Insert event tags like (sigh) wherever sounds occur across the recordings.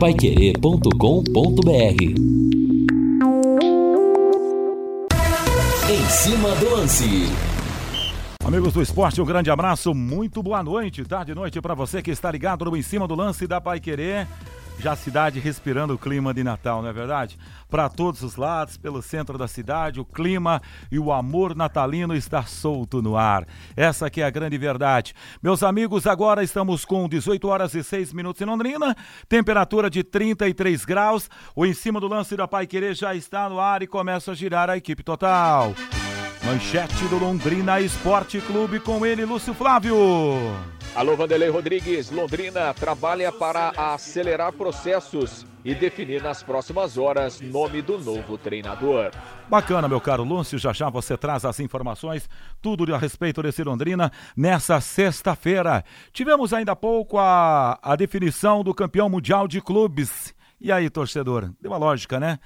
paiquerê.com.br Em cima do lance. Amigos do esporte, um grande abraço, muito boa noite, tarde e noite para você que está ligado no Em Cima do Lance da Pai Querer. Já a cidade respirando o clima de Natal, não é verdade? Para todos os lados, pelo centro da cidade, o clima e o amor natalino está solto no ar. Essa que é a grande verdade. Meus amigos, agora estamos com 18 horas e 6 minutos em Londrina, temperatura de 33 graus. O Em Cima do Lance da Pai Querer já está no ar e começa a girar a equipe total. Manchete do Londrina Esporte Clube com ele, Lúcio Flávio. Alô, Vanderlei Rodrigues. Londrina trabalha para acelerar processos e definir nas próximas horas nome do novo treinador. Bacana, meu caro Lúcio. Já já você traz as informações, tudo a respeito desse Londrina nessa sexta-feira. Tivemos ainda há pouco a, a definição do campeão mundial de clubes. E aí, torcedor? Deu uma lógica, né?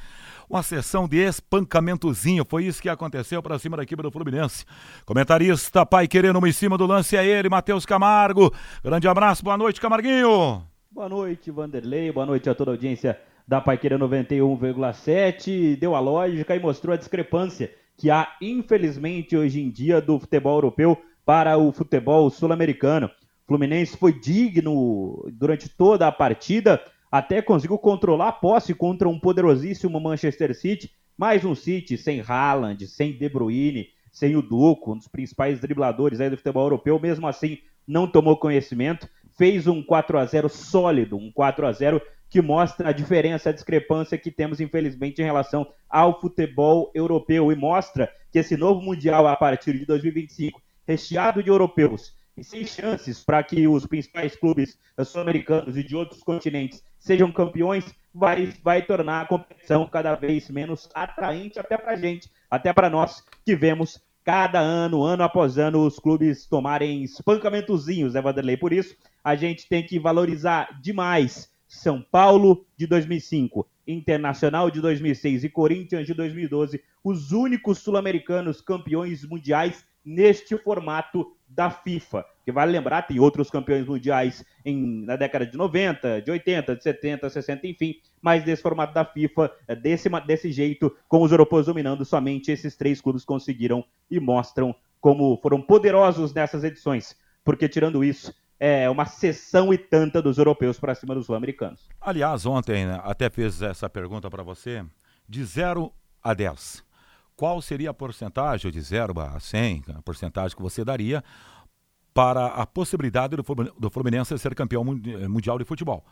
Uma sessão de espancamentozinho. Foi isso que aconteceu para cima da equipe do Fluminense. Comentarista Pai Querendo em cima do lance é ele, Matheus Camargo. Grande abraço, boa noite, Camarguinho. Boa noite, Vanderlei. Boa noite a toda a audiência da Pai Querendo 91,7. Deu a lógica e mostrou a discrepância que há, infelizmente, hoje em dia do futebol europeu para o futebol sul-americano. Fluminense foi digno durante toda a partida, até conseguiu controlar a posse contra um poderosíssimo Manchester City, mais um City sem Haaland, sem De Bruyne, sem o Duco, um dos principais dribladores aí do futebol europeu, mesmo assim não tomou conhecimento, fez um 4 a 0 sólido, um 4 a 0 que mostra a diferença, a discrepância que temos infelizmente em relação ao futebol europeu. E mostra que esse novo mundial a partir de 2025, recheado de europeus, sem chances para que os principais clubes sul-americanos e de outros continentes sejam campeões, vai, vai tornar a competição cada vez menos atraente até para gente, até para nós que vemos cada ano, ano após ano, os clubes tomarem espancamentozinhos, né, Vanderlei? Por isso, a gente tem que valorizar demais São Paulo de 2005, Internacional de 2006 e Corinthians de 2012, os únicos sul-americanos campeões mundiais neste formato da FIFA. Que vale lembrar, tem outros campeões mundiais em, na década de 90, de 80, de 70, 60, enfim, mas desse formato da FIFA, é desse, desse jeito, com os europeus dominando, somente esses três clubes conseguiram e mostram como foram poderosos nessas edições. Porque tirando isso, é uma sessão e tanta dos europeus para cima dos sul-americanos. Aliás, ontem né, até fiz essa pergunta para você, de 0 a 10 qual seria a porcentagem de 0 a 100, a porcentagem que você daria para a possibilidade do Fluminense ser campeão mundial de futebol.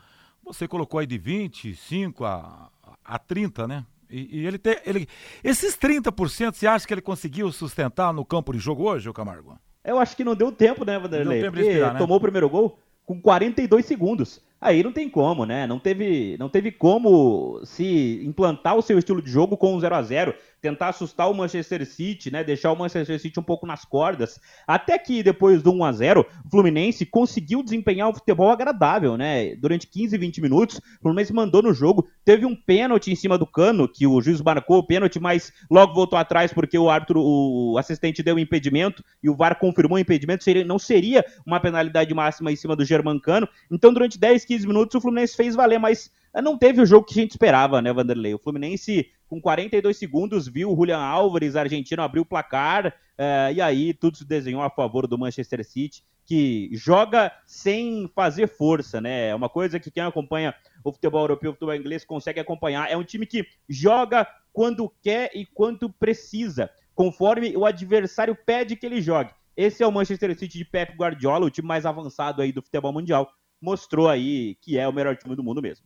Você colocou aí de 25 a, a 30, né? E, e ele tem. Ele, esses 30%, você acha que ele conseguiu sustentar no campo de jogo hoje, Camargo? Eu acho que não deu tempo, né, Vanderlei? Tempo respirar, né? tomou o primeiro gol com 42 segundos. Aí não tem como, né? Não teve, não teve como se implantar o seu estilo de jogo com um 0 a 0 tentar assustar o Manchester City, né? Deixar o Manchester City um pouco nas cordas. Até que depois do 1 a 0 o Fluminense conseguiu desempenhar um futebol agradável, né? Durante 15, 20 minutos, o Fluminense mandou no jogo. Teve um pênalti em cima do cano, que o juiz marcou o pênalti, mas logo voltou atrás porque o árbitro, o assistente deu o impedimento e o VAR confirmou o impedimento. Seria, não seria uma penalidade máxima em cima do Germancano. Então, durante 10, 15 minutos, o Fluminense fez valer, mas não teve o jogo que a gente esperava, né, Vanderlei? O Fluminense, com 42 segundos, viu o Julian Álvares, argentino, abrir o placar, é, e aí tudo se desenhou a favor do Manchester City, que joga sem fazer força, né? É uma coisa que quem acompanha o futebol europeu, o futebol inglês, consegue acompanhar. É um time que joga quando quer e quando precisa, conforme o adversário pede que ele jogue. Esse é o Manchester City de Pep Guardiola, o time mais avançado aí do futebol mundial. Mostrou aí que é o melhor time do mundo mesmo.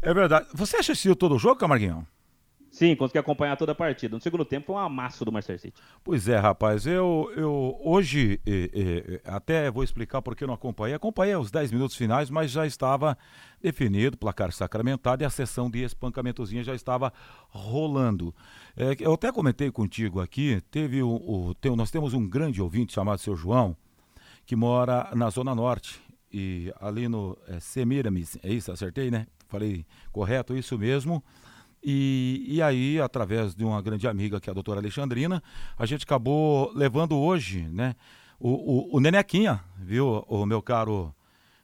É verdade. Você assistiu todo o jogo, Camarguinho? Sim, consegui acompanhar toda a partida. No segundo tempo foi um amasso do Manchester City. Pois é, rapaz. Eu, eu hoje até vou explicar porque eu não acompanhei. Acompanhei os 10 minutos finais, mas já estava definido, placar sacramentado e a sessão de espancamentozinha já estava rolando. É, eu até comentei contigo aqui, teve o, o tem, nós temos um grande ouvinte chamado seu João, que mora na Zona Norte. E ali no é, Semiramis, é isso? Acertei, né? Falei correto, isso mesmo. E, e aí, através de uma grande amiga, que é a doutora Alexandrina, a gente acabou levando hoje, né, o, o, o Nenequinha, viu, o meu caro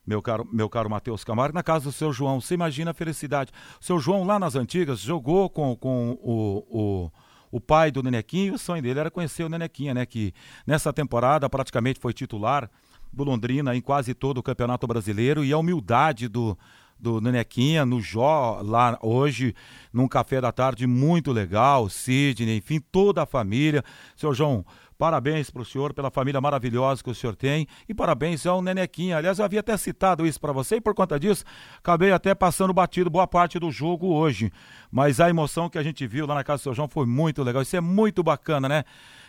meu caro, meu caro Matheus Camargo, na casa do seu João. Você imagina a felicidade. O seu João, lá nas antigas, jogou com, com o, o, o pai do Nenequinho, e o sonho dele era conhecer o Nenequinha, né? Que nessa temporada praticamente foi titular do Londrina em quase todo o Campeonato Brasileiro e a humildade do, do Nenequinha no Jó, lá hoje, num café da tarde muito legal, Sidney, enfim, toda a família. Seu João, Parabéns para o senhor pela família maravilhosa que o senhor tem e parabéns ao Nenequinha. Aliás, eu havia até citado isso para você e por conta disso acabei até passando batido boa parte do jogo hoje. Mas a emoção que a gente viu lá na casa do seu João foi muito legal. Isso é muito bacana, né?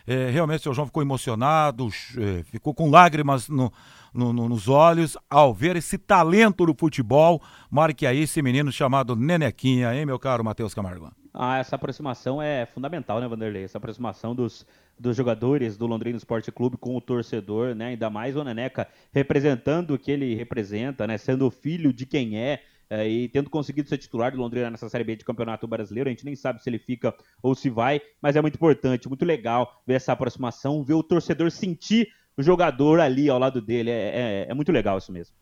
É, realmente o seu João ficou emocionado, é, ficou com lágrimas no, no, no, nos olhos ao ver esse talento do futebol. Marque aí esse menino chamado Nenequinha, hein, meu caro Matheus Camargo? Ah, essa aproximação é fundamental, né, Vanderlei? Essa aproximação dos, dos jogadores do Londrina Esporte Clube com o torcedor, né? Ainda mais o Neneca representando o que ele representa, né? Sendo filho de quem é, é, e tendo conseguido ser titular do Londrina nessa Série B de Campeonato Brasileiro. A gente nem sabe se ele fica ou se vai, mas é muito importante, muito legal ver essa aproximação, ver o torcedor sentir o jogador ali ao lado dele. É, é, é muito legal isso mesmo.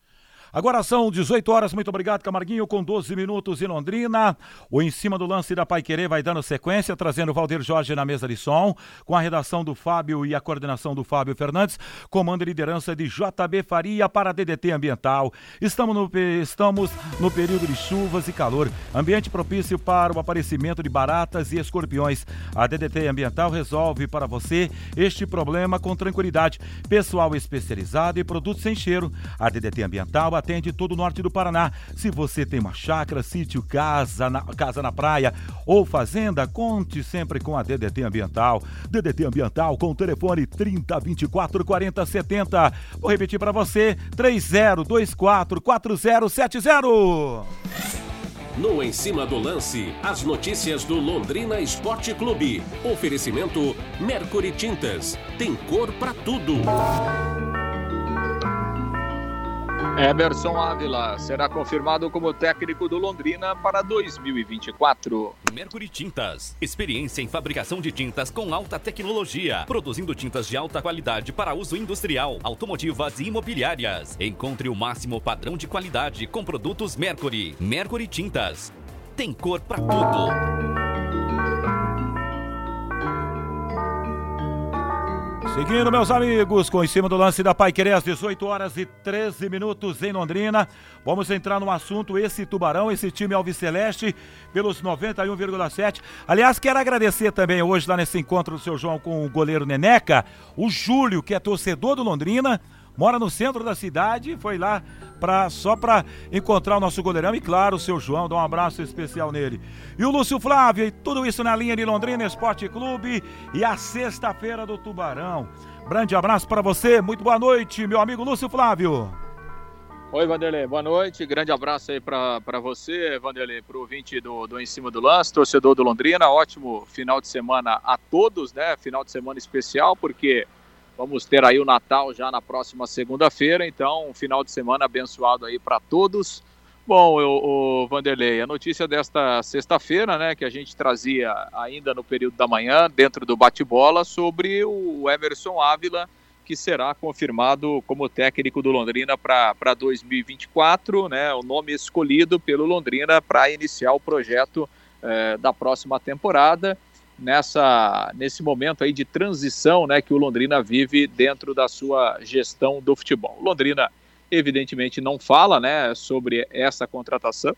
Agora são 18 horas, muito obrigado, Camarguinho, com 12 minutos em Londrina. O Em Cima do Lance da Pai Querer vai dando sequência, trazendo o Valdir Jorge na mesa de som, com a redação do Fábio e a coordenação do Fábio Fernandes, comando e liderança de JB Faria para a DDT Ambiental. Estamos no, estamos no período de chuvas e calor, ambiente propício para o aparecimento de baratas e escorpiões. A DDT Ambiental resolve para você este problema com tranquilidade. Pessoal especializado e produtos sem cheiro. A DDT Ambiental atende todo o norte do Paraná. Se você tem uma chácara, sítio, casa na, casa na praia ou fazenda, conte sempre com a DDT Ambiental. DDT Ambiental com o telefone 30 24 40 70. Vou repetir para você: 3024 4070. No Em Cima do Lance, as notícias do Londrina Esporte Clube. Oferecimento Mercury Tintas. Tem cor para tudo. Emerson Ávila será confirmado como técnico do Londrina para 2024. Mercury Tintas. Experiência em fabricação de tintas com alta tecnologia. Produzindo tintas de alta qualidade para uso industrial, automotivas e imobiliárias. Encontre o máximo padrão de qualidade com produtos Mercury. Mercury Tintas. Tem cor para tudo. Seguindo, meus amigos, com em cima do lance da Pai Querer, às 18 horas e 13 minutos em Londrina. Vamos entrar no assunto esse Tubarão, esse time Alviceleste, pelos 91,7. Aliás, quero agradecer também hoje lá nesse encontro do seu João com o goleiro Neneca, o Júlio, que é torcedor do Londrina mora no centro da cidade, foi lá pra, só para encontrar o nosso goleirão e, claro, o seu João, dá um abraço especial nele. E o Lúcio Flávio, e tudo isso na linha de Londrina Esporte Clube e a sexta-feira do Tubarão. Grande abraço para você, muito boa noite, meu amigo Lúcio Flávio. Oi, Vanderlei, boa noite. Grande abraço aí para você, Vanderlei, para o ouvinte do, do Em Cima do Lance, torcedor do Londrina. Ótimo final de semana a todos, né? Final de semana especial, porque Vamos ter aí o Natal já na próxima segunda-feira, então um final de semana abençoado aí para todos. Bom, o, o, Vanderlei, a notícia desta sexta-feira, né, que a gente trazia ainda no período da manhã, dentro do bate-bola, sobre o Emerson Ávila, que será confirmado como técnico do Londrina para 2024, né, o nome escolhido pelo Londrina para iniciar o projeto eh, da próxima temporada nessa nesse momento aí de transição, né, que o Londrina vive dentro da sua gestão do futebol. O Londrina evidentemente não fala, né, sobre essa contratação,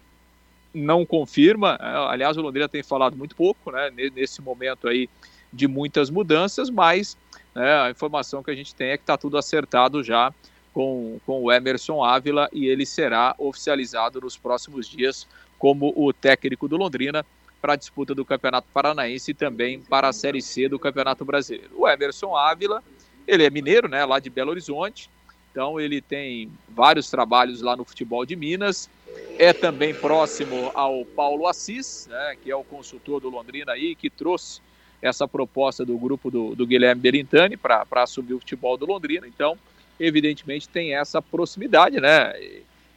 não confirma. Aliás, o Londrina tem falado muito pouco, né, nesse momento aí de muitas mudanças, mas né, a informação que a gente tem é que está tudo acertado já com, com o Emerson Ávila e ele será oficializado nos próximos dias como o técnico do Londrina para a disputa do Campeonato Paranaense e também para a Série C do Campeonato Brasileiro. O Emerson Ávila, ele é mineiro, né, lá de Belo Horizonte, então ele tem vários trabalhos lá no futebol de Minas, é também próximo ao Paulo Assis, né, que é o consultor do Londrina aí, que trouxe essa proposta do grupo do, do Guilherme Berintani para assumir o futebol do Londrina, então evidentemente tem essa proximidade, né,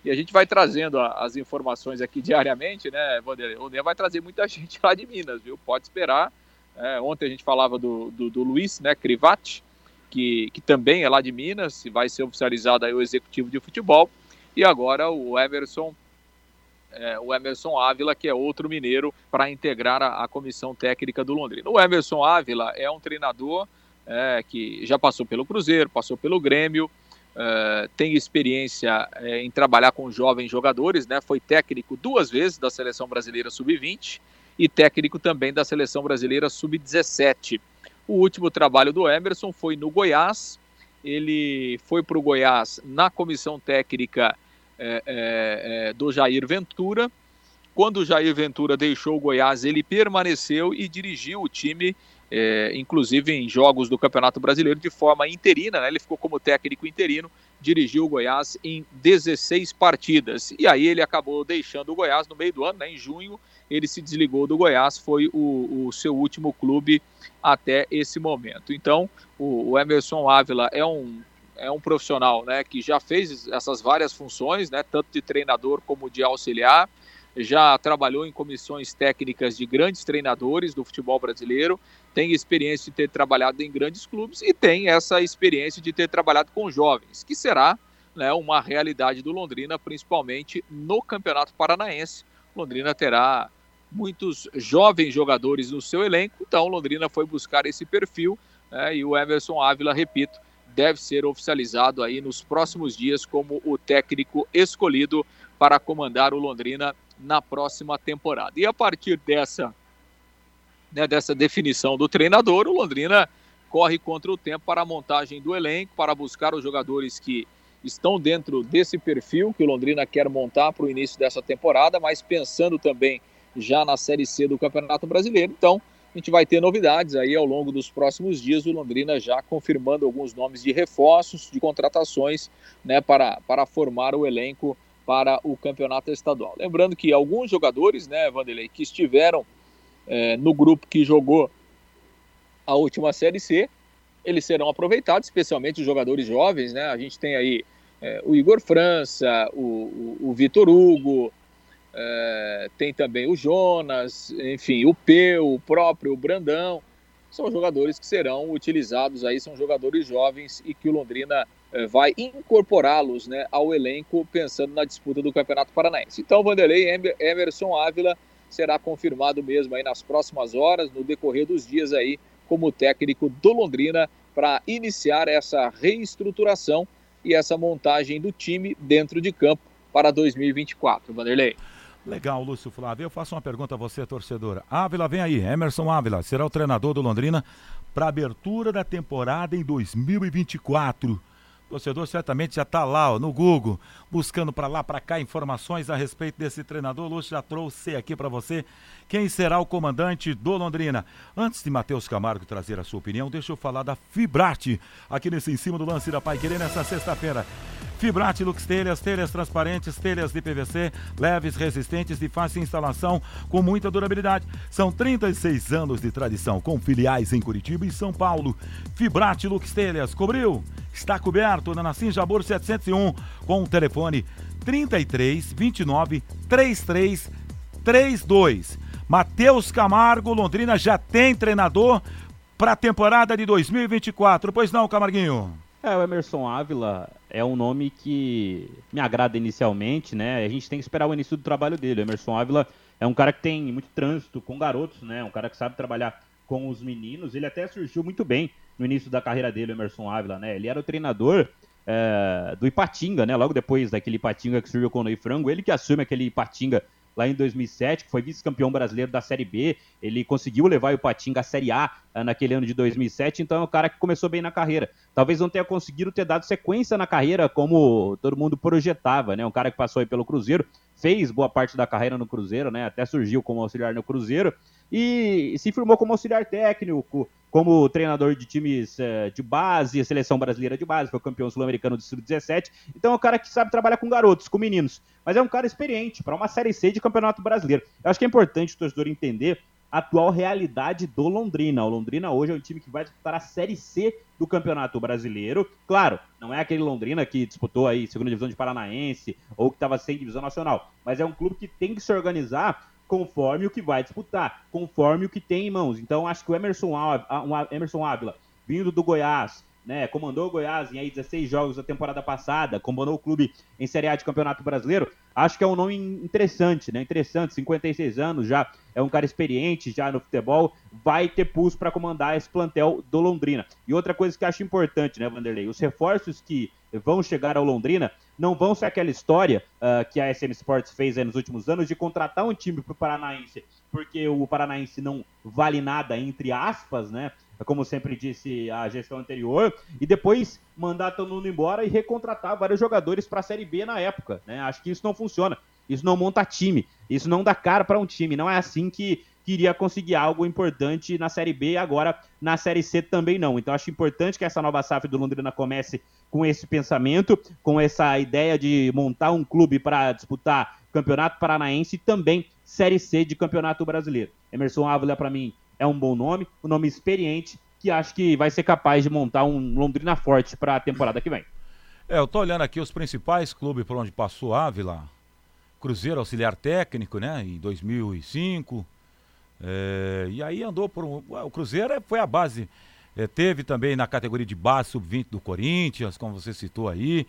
e a gente vai trazendo as informações aqui diariamente, né, Vanderlei? O Ney vai trazer muita (laughs) gente lá de Minas, viu? Pode esperar. É, ontem a gente falava do, do, do Luiz, né, Crivati, que, que também é lá de Minas, e vai ser oficializado aí o executivo de futebol. e agora o Emerson é, o Emerson Ávila, que é outro mineiro, para integrar a, a, comissão técnica do Londrina. O Emerson Ávila é um treinador é, que já passou pelo Cruzeiro, passou pelo Grêmio, é, tem experiência é, em trabalhar com jovens jogadores, né? foi técnico duas vezes da Seleção Brasileira Sub-20 e técnico também da Seleção Brasileira Sub-17. O último trabalho do Emerson foi no Goiás. Ele foi para o Goiás na comissão técnica é, do Jair Ventura. Quando o Jair Ventura deixou o Goiás, ele permaneceu e dirigiu o time, é, inclusive em jogos do Campeonato Brasileiro, de forma interina. Né? Ele ficou como técnico interino, dirigiu o Goiás em 16 partidas. E aí ele acabou deixando o Goiás no meio do ano, né? em junho, ele se desligou do Goiás, foi o, o seu último clube até esse momento. Então, o, o Emerson Ávila é um, é um profissional né, que já fez essas várias funções, né, tanto de treinador como de auxiliar, já trabalhou em comissões técnicas de grandes treinadores do futebol brasileiro, tem experiência de ter trabalhado em grandes clubes e tem essa experiência de ter trabalhado com jovens, que será né, uma realidade do Londrina, principalmente no Campeonato Paranaense. Londrina terá muitos jovens jogadores no seu elenco, então Londrina foi buscar esse perfil né, e o Emerson Ávila, repito, deve ser oficializado aí nos próximos dias como o técnico escolhido para comandar o Londrina na próxima temporada. E a partir dessa, né, dessa definição do treinador, o Londrina corre contra o tempo para a montagem do elenco, para buscar os jogadores que estão dentro desse perfil que o Londrina quer montar para o início dessa temporada, mas pensando também já na Série C do Campeonato Brasileiro. Então, a gente vai ter novidades aí ao longo dos próximos dias. O Londrina já confirmando alguns nomes de reforços, de contratações, né, para, para formar o elenco para o campeonato estadual. Lembrando que alguns jogadores, né, Vanderlei, que estiveram é, no grupo que jogou a última Série C, eles serão aproveitados, especialmente os jogadores jovens, né? A gente tem aí é, o Igor França, o, o, o Vitor Hugo, é, tem também o Jonas, enfim, o Peu, o próprio o Brandão. São jogadores que serão utilizados aí, são jogadores jovens e que o Londrina é, vai incorporá-los né, ao elenco pensando na disputa do Campeonato Paranaense. Então, Vanderlei Emerson Ávila será confirmado mesmo aí nas próximas horas, no decorrer dos dias aí, como técnico do Londrina para iniciar essa reestruturação e essa montagem do time dentro de campo para 2024. Vanderlei. Legal, Lúcio Flávio. Eu faço uma pergunta a você, torcedora. Ávila, vem aí. Emerson Ávila será o treinador do Londrina para abertura da temporada em 2024. Torcedor certamente já está lá ó, no Google, buscando para lá, para cá informações a respeito desse treinador. Lúcio já trouxe aqui para você quem será o comandante do Londrina. Antes de Matheus Camargo trazer a sua opinião, deixa eu falar da Fibrate, aqui nesse em cima do lance da Pai Querer nessa sexta-feira. Fibrate Lux Telhas, telhas transparentes, telhas de PVC, leves, resistentes de fácil instalação, com muita durabilidade. São 36 anos de tradição, com filiais em Curitiba e São Paulo. Fibrate Lux Telhas, cobriu? Está coberto na Nassim Jabor 701, com o telefone 33 29 33 32. Matheus Camargo, Londrina já tem treinador para a temporada de 2024. Pois não, Camarguinho? É, o Emerson Ávila é um nome que me agrada inicialmente, né? A gente tem que esperar o início do trabalho dele. O Emerson Ávila é um cara que tem muito trânsito com garotos, né? Um cara que sabe trabalhar com os meninos. Ele até surgiu muito bem no início da carreira dele, o Emerson Ávila, né? Ele era o treinador é, do Ipatinga, né? Logo depois daquele Ipatinga que surgiu com o Ney Frango, ele que assume aquele Ipatinga lá em 2007, que foi vice-campeão brasileiro da Série B. Ele conseguiu levar o Patinga à Série A uh, naquele ano de 2007, então é um cara que começou bem na carreira. Talvez não tenha conseguido ter dado sequência na carreira como todo mundo projetava, né? Um cara que passou aí pelo Cruzeiro, fez boa parte da carreira no Cruzeiro, né? Até surgiu como auxiliar no Cruzeiro e se firmou como auxiliar técnico, como treinador de times uh, de base, seleção brasileira de base, foi campeão sul-americano do sub-17. Então é um cara que sabe trabalhar com garotos, com meninos, mas é um cara experiente para uma série C de Campeonato Brasileiro. Eu acho que é importante o torcedor entender a atual realidade do Londrina. O Londrina hoje é um time que vai disputar a Série C do Campeonato Brasileiro. Claro, não é aquele Londrina que disputou aí segunda divisão de Paranaense ou que estava sem divisão nacional, mas é um clube que tem que se organizar conforme o que vai disputar, conforme o que tem em mãos. Então, acho que o Emerson, Emerson Ávila, vindo do Goiás, né? Comandou o Goiás em aí 16 jogos da temporada passada, comandou o clube em Série A de Campeonato Brasileiro. Acho que é um nome interessante, né? Interessante, 56 anos já, é um cara experiente já no futebol, vai ter pulso para comandar esse plantel do Londrina. E outra coisa que acho importante, né, Vanderlei? Os reforços que vão chegar ao Londrina não vão ser aquela história uh, que a SM Sports fez nos últimos anos de contratar um time para o Paranaense, porque o Paranaense não vale nada, entre aspas, né? Como sempre disse a gestão anterior, e depois mandar todo mundo embora e recontratar vários jogadores para a Série B na época. Né? Acho que isso não funciona. Isso não monta time. Isso não dá cara para um time. Não é assim que queria conseguir algo importante na Série B, agora na Série C também não. Então acho importante que essa nova SAF do Londrina comece com esse pensamento, com essa ideia de montar um clube para disputar Campeonato Paranaense e também Série C de Campeonato Brasileiro. Emerson Ávila, para mim, é um bom nome, um nome experiente, que acho que vai ser capaz de montar um Londrina forte para a temporada que vem. É, eu tô olhando aqui os principais clubes por onde passou Ávila. Cruzeiro auxiliar técnico, né, em 2005, é, e aí andou por. O Cruzeiro foi a base. É, teve também na categoria de base sub-20 do Corinthians, como você citou aí.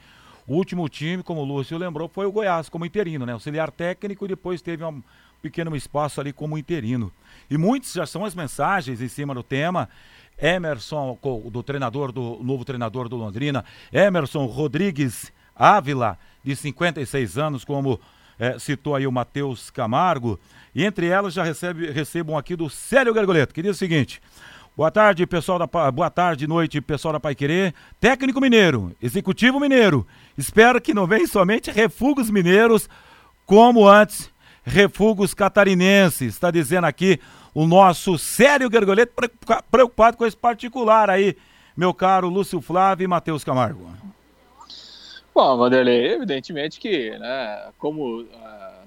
O último time, como o Lúcio lembrou, foi o Goiás, como interino, né? Auxiliar técnico e depois teve um pequeno espaço ali como interino. E muitos já são as mensagens em cima do tema. Emerson, do treinador do novo treinador do Londrina, Emerson Rodrigues Ávila, de 56 anos, como é, citou aí o Matheus Camargo. E entre elas já recebe, recebam aqui do Célio Gargoleto, que diz o seguinte. Boa tarde, pessoal da Boa tarde, noite, pessoal da Pai Querer. Técnico mineiro, executivo mineiro. Espero que não venham somente refugos mineiros, como antes, refugos catarinenses. Está dizendo aqui o nosso Célio Gargoleto, preocupado com esse particular aí, meu caro Lúcio Flávio e Matheus Camargo. Bom, Vanderlei, evidentemente que, né, como uh,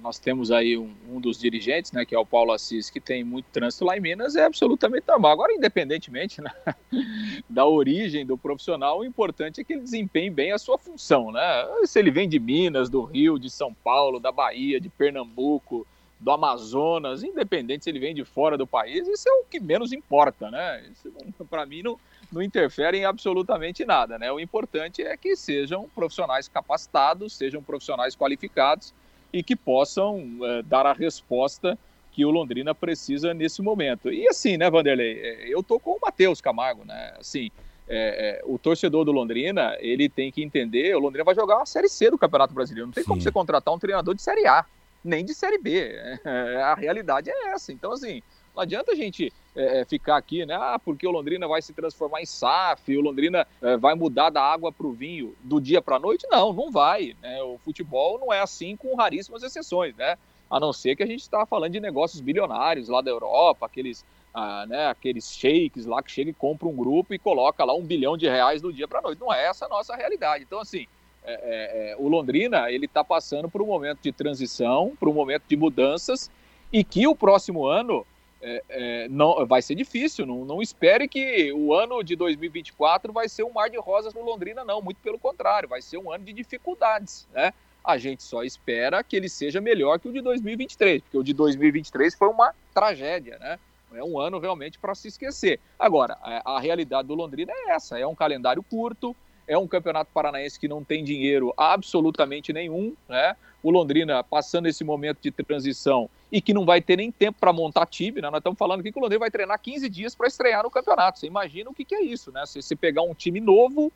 nós temos aí um, um, dos dirigentes, né, que é o Paulo Assis, que tem muito trânsito lá em Minas, é absolutamente normal. Agora, independentemente né, (laughs) da origem do profissional, o importante é que ele desempenhe bem a sua função, né? Se ele vem de Minas, do Rio, de São Paulo, da Bahia, de Pernambuco, do Amazonas, independente se ele vem de fora do país, isso é o que menos importa, né? Para mim, não não interfere em absolutamente nada, né? O importante é que sejam profissionais capacitados, sejam profissionais qualificados e que possam é, dar a resposta que o Londrina precisa nesse momento. E assim, né, Vanderlei, é, eu tô com o Matheus Camargo, né? Assim, é, é, o torcedor do Londrina, ele tem que entender, o Londrina vai jogar uma Série C do Campeonato Brasileiro, não tem Sim. como você contratar um treinador de Série A, nem de Série B, é, a realidade é essa. Então, assim, não adianta a gente é, é, ficar aqui, né? Ah, porque o Londrina vai se transformar em SAF, o Londrina é, vai mudar da água para o vinho do dia para a noite. Não, não vai. Né? O futebol não é assim, com raríssimas exceções, né? A não ser que a gente está falando de negócios bilionários lá da Europa, aqueles, ah, né, aqueles shakes lá que chega e compra um grupo e coloca lá um bilhão de reais do dia para a noite. Não é essa a nossa realidade. Então, assim, é, é, é o Londrina ele está passando por um momento de transição, por um momento de mudanças e que o próximo ano é, é, não, vai ser difícil. Não, não espere que o ano de 2024 vai ser um mar de rosas no Londrina, não. Muito pelo contrário, vai ser um ano de dificuldades, né? A gente só espera que ele seja melhor que o de 2023, porque o de 2023 foi uma tragédia, né? É um ano realmente para se esquecer. Agora, a, a realidade do Londrina é essa: é um calendário curto, é um campeonato paranaense que não tem dinheiro absolutamente nenhum, né? O Londrina passando esse momento de transição e que não vai ter nem tempo para montar time, né? Nós estamos falando aqui que o Londrina vai treinar 15 dias para estrear no campeonato. Você imagina o que, que é isso, né? Se pegar um time novo,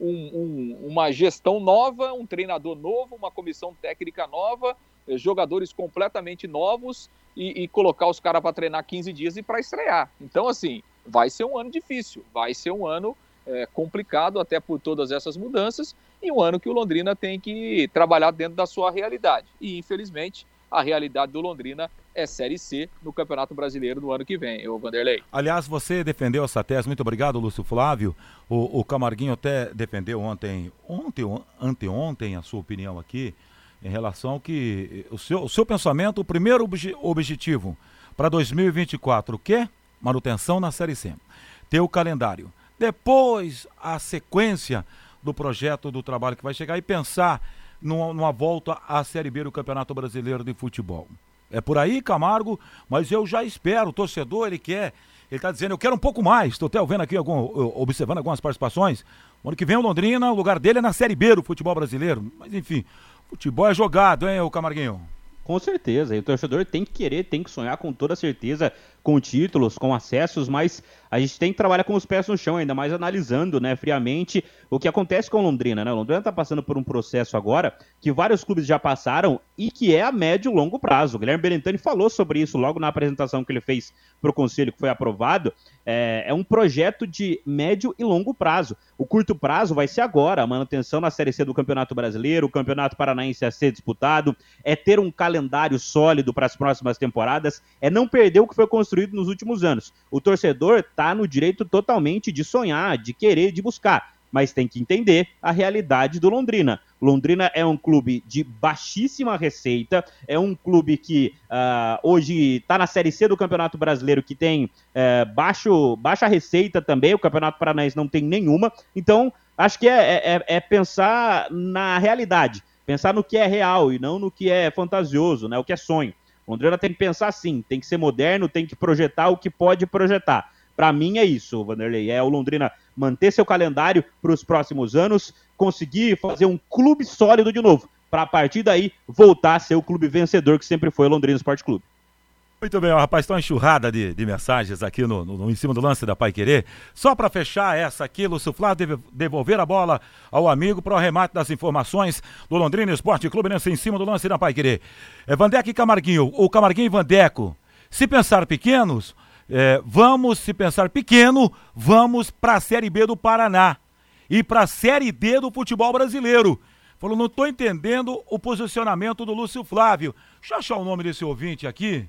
um, um, uma gestão nova, um treinador novo, uma comissão técnica nova, eh, jogadores completamente novos e, e colocar os caras para treinar 15 dias e para estrear. Então, assim, vai ser um ano difícil, vai ser um ano é, complicado até por todas essas mudanças e um ano que o Londrina tem que trabalhar dentro da sua realidade. E, infelizmente, a realidade do Londrina é Série C no Campeonato Brasileiro no ano que vem, o Vanderlei. Aliás, você defendeu essa tese, muito obrigado, Lúcio Flávio. O, o Camarguinho até defendeu ontem, ontem, anteontem, a sua opinião aqui, em relação ao que o seu, o seu pensamento, o primeiro obje, objetivo para 2024, o quê? Manutenção na Série C. Ter o calendário. Depois, a sequência do projeto do trabalho que vai chegar e pensar numa, numa volta à Série B do Campeonato Brasileiro de Futebol. É por aí, Camargo, mas eu já espero, o torcedor, ele quer, ele está dizendo, eu quero um pouco mais. Estou até vendo aqui, algum, observando algumas participações. O ano que vem o Londrina, o lugar dele é na Série B do futebol brasileiro. Mas enfim, futebol é jogado, hein, o Camarguinho? Com certeza, e o torcedor tem que querer, tem que sonhar com toda certeza com títulos, com acessos, mas a gente tem que trabalhar com os pés no chão, ainda mais analisando, né, friamente o que acontece com Londrina, né? Londrina está passando por um processo agora que vários clubes já passaram e que é a médio e longo prazo. O Guilherme Berentani falou sobre isso logo na apresentação que ele fez para o conselho que foi aprovado. É, é, um projeto de médio e longo prazo. O curto prazo vai ser agora, a manutenção na Série C do Campeonato Brasileiro, o Campeonato Paranaense a ser disputado, é ter um calendário sólido para as próximas temporadas, é não perder o que foi construído nos últimos anos. O torcedor está no direito totalmente de sonhar, de querer, de buscar mas tem que entender a realidade do Londrina. Londrina é um clube de baixíssima receita, é um clube que uh, hoje está na Série C do Campeonato Brasileiro, que tem uh, baixo, baixa receita também, o Campeonato Paranaense não tem nenhuma. Então, acho que é, é, é, é pensar na realidade, pensar no que é real e não no que é fantasioso, né, o que é sonho. Londrina tem que pensar assim, tem que ser moderno, tem que projetar o que pode projetar. Para mim é isso, Vanderlei. É o Londrina manter seu calendário para os próximos anos, conseguir fazer um clube sólido de novo, para a partir daí voltar a ser o clube vencedor que sempre foi o Londrina Esporte Clube. Muito bem, ó, rapaz, tem uma enxurrada de, de mensagens aqui no, no, no, em cima do lance da Pai Querer. Só para fechar essa aqui, Lúcio Flávio deve devolver a bola ao amigo para o arremate das informações do Londrina Esporte Clube nesse em cima do lance da Pai Querer. É Vandeco e Camarguinho, o Camarguinho e Vandeco, se pensar pequenos, é, vamos, se pensar pequeno, vamos para a Série B do Paraná e para a Série D do futebol brasileiro. Falou, não estou entendendo o posicionamento do Lúcio Flávio. Deixa eu achar o nome desse ouvinte aqui.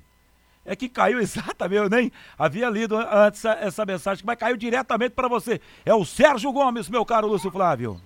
É que caiu (laughs) exatamente, eu nem havia lido antes essa mensagem, mas caiu diretamente para você. É o Sérgio Gomes, meu caro Lúcio Flávio.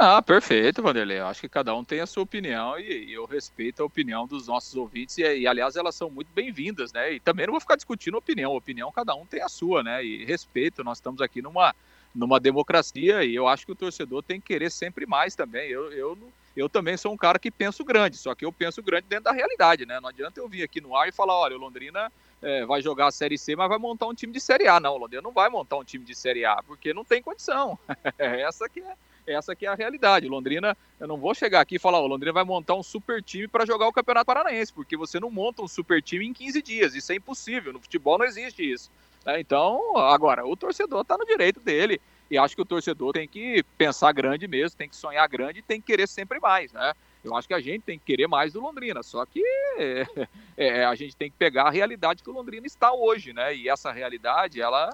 Ah, perfeito, Vanderlei. Eu acho que cada um tem a sua opinião e, e eu respeito a opinião dos nossos ouvintes e, e aliás, elas são muito bem-vindas, né? E também não vou ficar discutindo opinião. Opinião, cada um tem a sua, né? E respeito, nós estamos aqui numa, numa democracia e eu acho que o torcedor tem que querer sempre mais também. Eu, eu, eu também sou um cara que penso grande, só que eu penso grande dentro da realidade, né? Não adianta eu vir aqui no ar e falar, olha, o Londrina é, vai jogar a Série C, mas vai montar um time de Série A. Não, o Londrina não vai montar um time de Série A, porque não tem condição. (laughs) Essa que é essa que é a realidade. Londrina, eu não vou chegar aqui e falar, o Londrina vai montar um super time para jogar o Campeonato Paranaense, porque você não monta um super time em 15 dias, isso é impossível, no futebol não existe isso. Né? Então, agora, o torcedor está no direito dele, e acho que o torcedor tem que pensar grande mesmo, tem que sonhar grande e tem que querer sempre mais, né? Eu acho que a gente tem que querer mais do Londrina, só que (laughs) é, é, a gente tem que pegar a realidade que o Londrina está hoje, né? E essa realidade, ela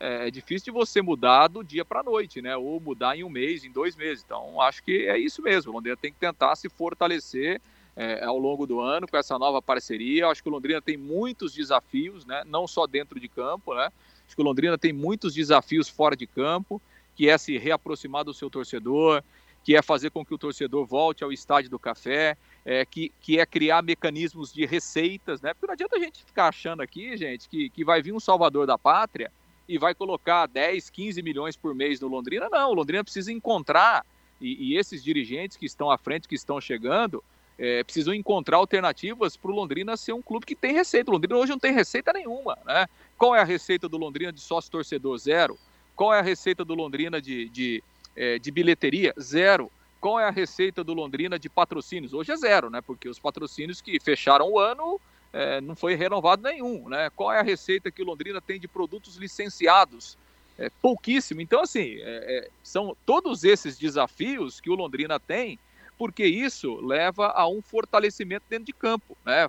é, é difícil de você mudar do dia para a noite, né? Ou mudar em um mês, em dois meses. Então, acho que é isso mesmo. O Londrina tem que tentar se fortalecer é, ao longo do ano com essa nova parceria. Acho que o Londrina tem muitos desafios, né? Não só dentro de campo, né? Acho que o Londrina tem muitos desafios fora de campo, que é se reaproximar do seu torcedor, que é fazer com que o torcedor volte ao estádio do café, é, que, que é criar mecanismos de receitas, né? Porque não adianta a gente ficar achando aqui, gente, que, que vai vir um salvador da pátria e vai colocar 10, 15 milhões por mês no Londrina. Não, o Londrina precisa encontrar, e, e esses dirigentes que estão à frente, que estão chegando, é, precisam encontrar alternativas para o Londrina ser um clube que tem receita. O Londrina hoje não tem receita nenhuma. Né? Qual é a receita do Londrina de sócio torcedor? Zero. Qual é a receita do Londrina de, de, é, de bilheteria? Zero. Qual é a receita do Londrina de patrocínios? Hoje é zero, né? Porque os patrocínios que fecharam o ano é, não foi renovado nenhum. Né? Qual é a receita que o Londrina tem de produtos licenciados? É, pouquíssimo. Então, assim, é, é, são todos esses desafios que o Londrina tem, porque isso leva a um fortalecimento dentro de campo, né?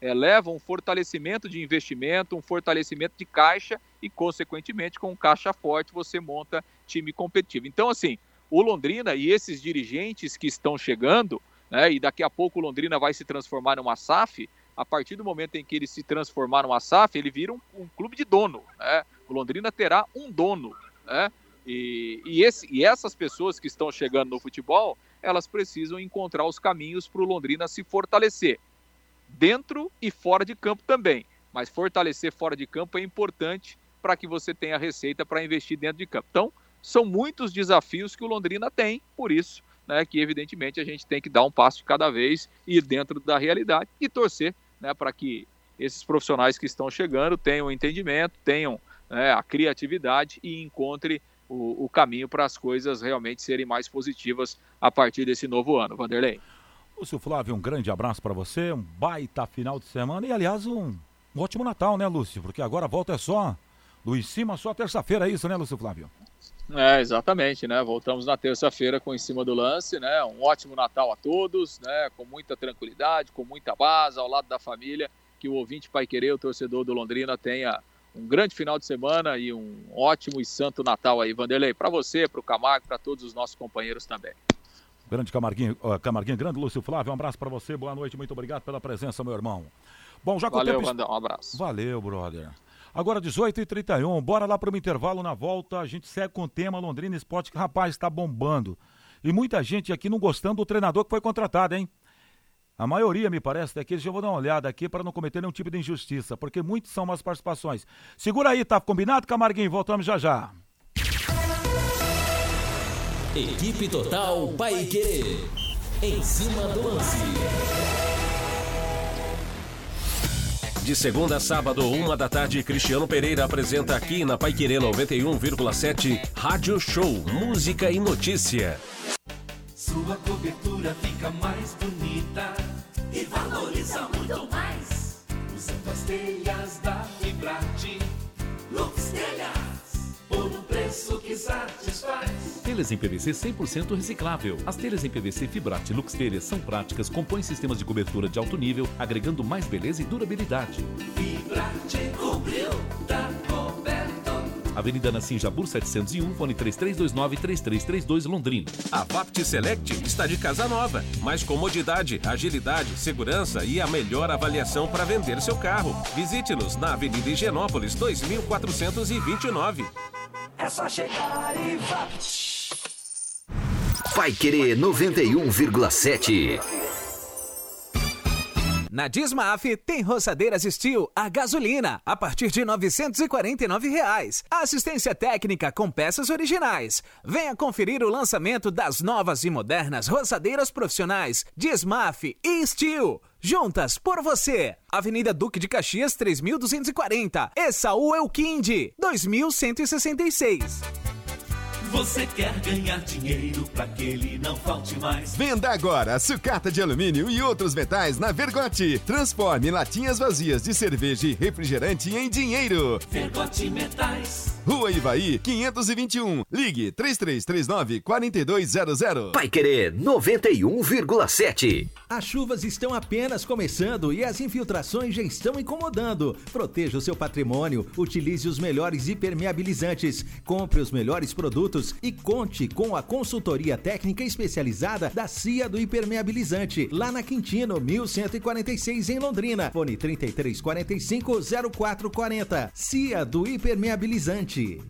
É, leva um fortalecimento de investimento, um fortalecimento de caixa e, consequentemente, com caixa forte você monta time competitivo. Então, assim, o Londrina e esses dirigentes que estão chegando, né, e daqui a pouco o Londrina vai se transformar numa SAF, a partir do momento em que ele se transformar numa SAF, ele vira um, um clube de dono. Né? O Londrina terá um dono. Né? E, e, esse, e essas pessoas que estão chegando no futebol, elas precisam encontrar os caminhos para o Londrina se fortalecer, dentro e fora de campo também. Mas fortalecer fora de campo é importante para que você tenha receita para investir dentro de campo. Então, são muitos desafios que o Londrina tem, por isso né, que evidentemente a gente tem que dar um passo de cada vez, ir dentro da realidade e torcer né, para que esses profissionais que estão chegando tenham entendimento, tenham né, a criatividade e encontrem o, o caminho para as coisas realmente serem mais positivas a partir desse novo ano. Vanderlei. Lúcio Flávio, um grande abraço para você, um baita final de semana e, aliás, um, um ótimo Natal, né, Lúcio? Porque agora a volta é só em cima, só terça-feira, é isso, né, Lúcio Flávio? É, exatamente, né? Voltamos na terça-feira com em cima do lance, né? Um ótimo Natal a todos, né? Com muita tranquilidade, com muita base, ao lado da família, que o ouvinte Pai Querer, o torcedor do Londrina, tenha um grande final de semana e um ótimo e santo Natal aí, Vanderlei, para você, para o Camargo, para todos os nossos companheiros também. Grande Camarguinho, Camarguinho, grande Lúcio Flávio, um abraço para você, boa noite, muito obrigado pela presença, meu irmão. Bom, já Valeu, tempo... Vandão, um abraço. Valeu, brother. Agora 18h31, bora lá para o intervalo, na volta a gente segue com o tema Londrina Esporte, que rapaz, está bombando. E muita gente aqui não gostando do treinador que foi contratado, hein? A maioria, me parece, daqueles, eu vou dar uma olhada aqui para não cometer nenhum tipo de injustiça, porque muitos são umas participações. Segura aí, tá combinado, Camarguinho? Voltamos já já. Equipe Total Paique. Em cima do lance. De segunda a sábado, uma da tarde, Cristiano Pereira apresenta aqui na Paiquerê 91,7 Rádio Show, Música e Notícia. Sua cobertura fica mais bonita e valoriza muito mais. Usando as telhas da Fibrate, Lux Telhas, preço que satisfaz. Telhas em PVC 100% reciclável. As telhas em PVC Fibrate Lux Telhas são práticas, compõem sistemas de cobertura de alto nível, agregando mais beleza e durabilidade. Fibrate cobriu, tá Avenida Nassim Jabur 701, fone 3329-3332 Londrina. A Vapt Select está de casa nova. Mais comodidade, agilidade, segurança e a melhor avaliação para vender seu carro. Visite-nos na Avenida Higienópolis 2429. É só chegar e Vapt. Vai querer 91,7. Na Dismaf tem roçadeiras Steel a gasolina a partir de 949 reais. Assistência técnica com peças originais. Venha conferir o lançamento das novas e modernas roçadeiras profissionais Dismaf e Steel. Juntas por você. Avenida Duque de Caxias 3240. Essaú Elquinde 2166. Você quer ganhar dinheiro para que ele não falte mais? Venda agora sucata de alumínio e outros metais na Vergote. Transforme latinhas vazias de cerveja e refrigerante em dinheiro. Vergote Metais. Rua Ivaí, 521. Ligue 3339 4200. Vai querer 91,7. As chuvas estão apenas começando e as infiltrações já estão incomodando. Proteja o seu patrimônio, utilize os melhores impermeabilizantes, compre os melhores produtos e conte com a consultoria técnica especializada da CIA do Impermeabilizante, lá na Quintino, 1146 em Londrina. Fone 3345 0440. CIA do Impermeabilizante.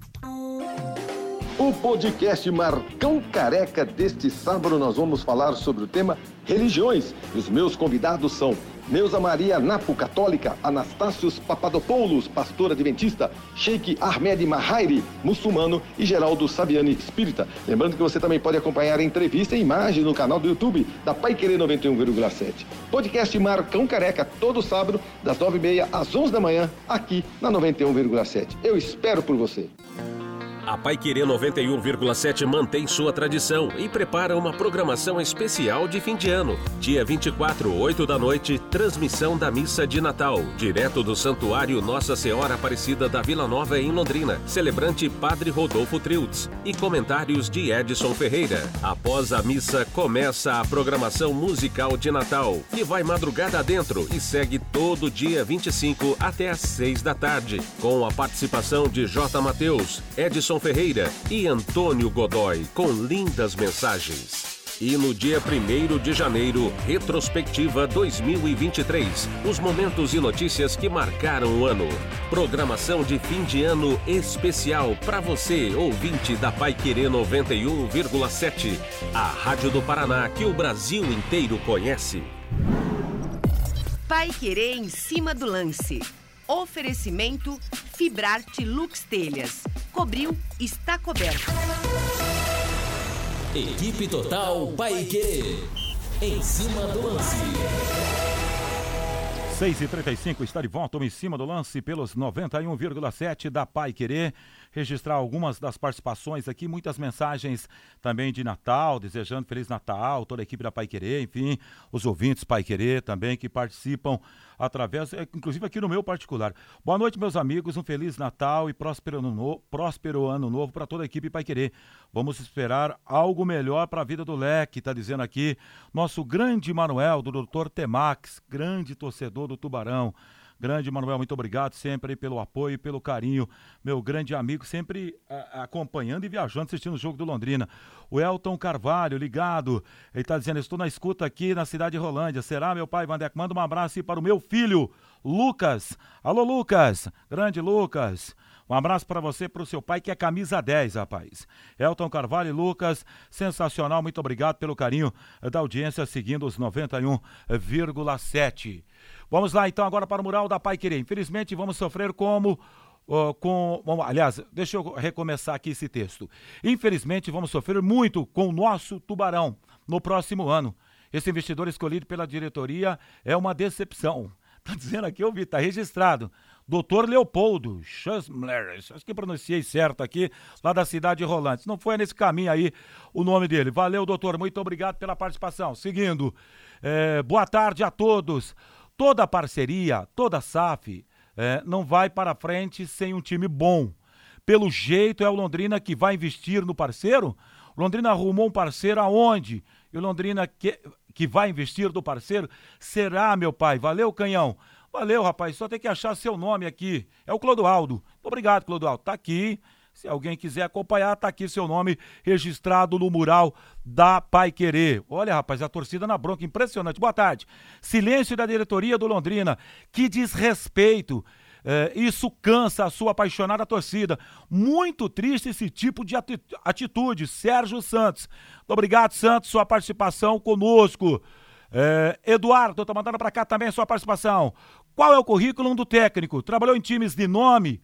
O podcast Marcão Careca deste sábado nós vamos falar sobre o tema religiões. Os meus convidados são Neuza Maria Napo, católica, Anastácios Papadopoulos, pastor adventista, Sheikh Ahmed Mahairi, muçulmano e Geraldo Saviani, espírita. Lembrando que você também pode acompanhar a entrevista em imagem no canal do YouTube da Pai Querer 91,7. Podcast Marcão Careca, todo sábado, das 9h30 às 11 da manhã, aqui na 91,7. Eu espero por você. A Paiquerê 91,7 mantém sua tradição e prepara uma programação especial de fim de ano. Dia 24, 8 da noite, transmissão da missa de Natal, direto do Santuário Nossa Senhora Aparecida da Vila Nova em Londrina, celebrante Padre Rodolfo Triltz e comentários de Edson Ferreira. Após a missa, começa a programação musical de Natal, que vai madrugada dentro e segue todo dia 25 até às 6 da tarde, com a participação de J. Mateus, Edson Ferreira e Antônio Godoy, com lindas mensagens. E no dia 1 de janeiro, retrospectiva 2023. Os momentos e notícias que marcaram o ano. Programação de fim de ano especial para você, ouvinte da Pai Querer 91,7. A Rádio do Paraná que o Brasil inteiro conhece. Pai Querer em cima do lance. Oferecimento Fibrarte Lux Telhas. Cobriu, está coberto. Equipe Total Paique. Em cima do lance. 6 e 35 está de volta em cima do lance pelos 91,7 da Pai Querer. Registrar algumas das participações aqui, muitas mensagens também de Natal, desejando Feliz Natal, toda a equipe da Pai Querer, enfim, os ouvintes Pai Querer também que participam através, é, inclusive aqui no meu particular. Boa noite, meus amigos, um Feliz Natal e próspero ano, no, próspero ano novo para toda a equipe Pai Querer. Vamos esperar algo melhor para a vida do Leque, está dizendo aqui nosso grande Manuel, do Dr. Temax, grande torcedor do Tubarão. Grande Manuel, muito obrigado sempre pelo apoio e pelo carinho. Meu grande amigo, sempre acompanhando e viajando, assistindo o jogo do Londrina. O Elton Carvalho, ligado. Ele está dizendo: Estou na escuta aqui na cidade de Rolândia. Será, meu pai, Vandeco? Manda um abraço aí para o meu filho, Lucas. Alô, Lucas. Grande Lucas. Um abraço para você, para o seu pai, que é camisa 10, rapaz. Elton Carvalho e Lucas, sensacional. Muito obrigado pelo carinho da audiência, seguindo os 91,7. Vamos lá, então, agora para o mural da Pai Querer. Infelizmente, vamos sofrer como. Uh, com, bom, aliás, deixa eu recomeçar aqui esse texto. Infelizmente, vamos sofrer muito com o nosso tubarão no próximo ano. Esse investidor escolhido pela diretoria é uma decepção. (laughs) Tá dizendo aqui, eu vi, tá registrado. Doutor Leopoldo Schussler, acho que pronunciei certo aqui, lá da cidade de Rolantes. Não foi nesse caminho aí o nome dele. Valeu, doutor, muito obrigado pela participação. Seguindo, é, boa tarde a todos. Toda parceria, toda SAF, é, não vai para frente sem um time bom. Pelo jeito, é o Londrina que vai investir no parceiro? Londrina arrumou um parceiro aonde? E o Londrina que, que vai investir no parceiro? Será, meu pai? Valeu, canhão. Valeu, rapaz. Só tem que achar seu nome aqui. É o Clodoaldo. Obrigado, Clodoaldo. Tá aqui. Se alguém quiser acompanhar, tá aqui seu nome registrado no mural da Pai Querer. Olha, rapaz, a torcida na bronca, impressionante. Boa tarde. Silêncio da diretoria do Londrina. Que desrespeito. É, isso cansa a sua apaixonada torcida. Muito triste esse tipo de atitude. Sérgio Santos. Muito obrigado, Santos, sua participação conosco. É, Eduardo, tô mandando para cá também a sua participação. Qual é o currículo do técnico? Trabalhou em times de nome?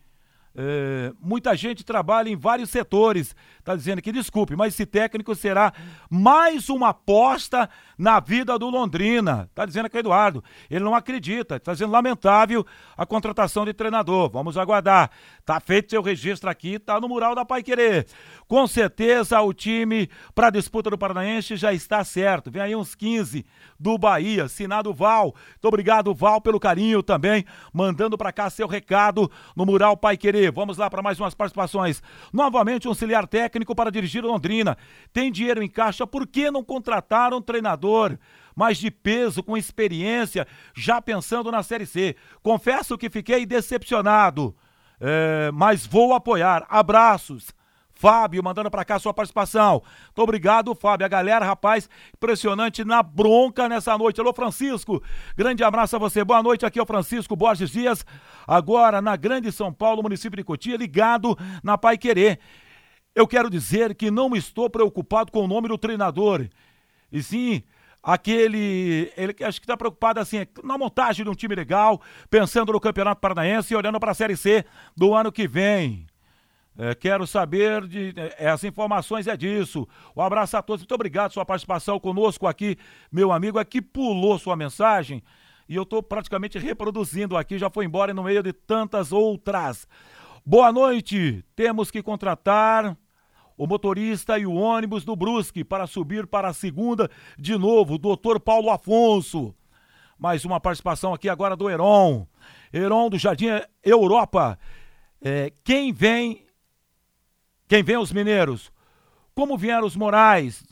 É, muita gente trabalha em vários setores. Está dizendo que desculpe, mas esse técnico será mais uma aposta na vida do Londrina. Está dizendo que é Eduardo. Ele não acredita. Está dizendo lamentável a contratação de treinador. Vamos aguardar. Tá feito seu registro aqui, tá no mural da Pai Querer. Com certeza o time para a disputa do Paranaense já está certo. Vem aí uns 15 do Bahia, assinado Val. Muito obrigado, Val, pelo carinho também, mandando para cá seu recado no mural Pai Querer. Vamos lá para mais umas participações. Novamente auxiliar técnico para dirigir Londrina. Tem dinheiro em caixa, por que não contratar um treinador? mais de peso, com experiência, já pensando na Série C. Confesso que fiquei decepcionado é, mas vou apoiar. Abraços. Fábio, mandando para cá sua participação. Muito obrigado, Fábio. A galera, rapaz, impressionante na bronca nessa noite. Alô, Francisco. Grande abraço a você. Boa noite. Aqui é o Francisco Borges Dias. Agora na Grande São Paulo, município de Cotia, ligado na Pai Querer. Eu quero dizer que não estou preocupado com o nome do treinador. E sim, aquele. Ele acho que está preocupado assim, na montagem de um time legal, pensando no Campeonato Paranaense e olhando para a Série C do ano que vem. É, quero saber de é, as informações é disso. Um abraço a todos, muito obrigado pela sua participação conosco aqui, meu amigo, é que pulou sua mensagem e eu estou praticamente reproduzindo aqui, já foi embora no meio de tantas outras. Boa noite, temos que contratar o motorista e o ônibus do Brusque para subir para a segunda de novo, doutor Paulo Afonso. Mais uma participação aqui agora do Heron. Heron do Jardim Europa. É, quem vem? Quem vem os mineiros? Como vieram os Morais?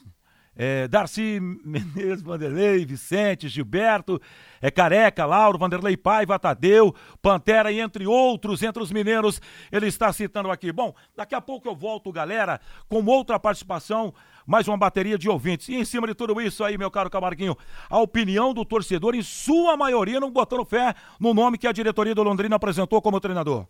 é, Darcy Menezes, (laughs) Vanderlei, Vicente, Gilberto, é, Careca, Lauro, Vanderlei Paiva, Tadeu, Pantera e entre outros, entre os mineiros, ele está citando aqui. Bom, daqui a pouco eu volto, galera, com outra participação, mais uma bateria de ouvintes. E em cima de tudo isso aí, meu caro Camarguinho, a opinião do torcedor, em sua maioria, não botando fé no nome que a diretoria do Londrina apresentou como treinador.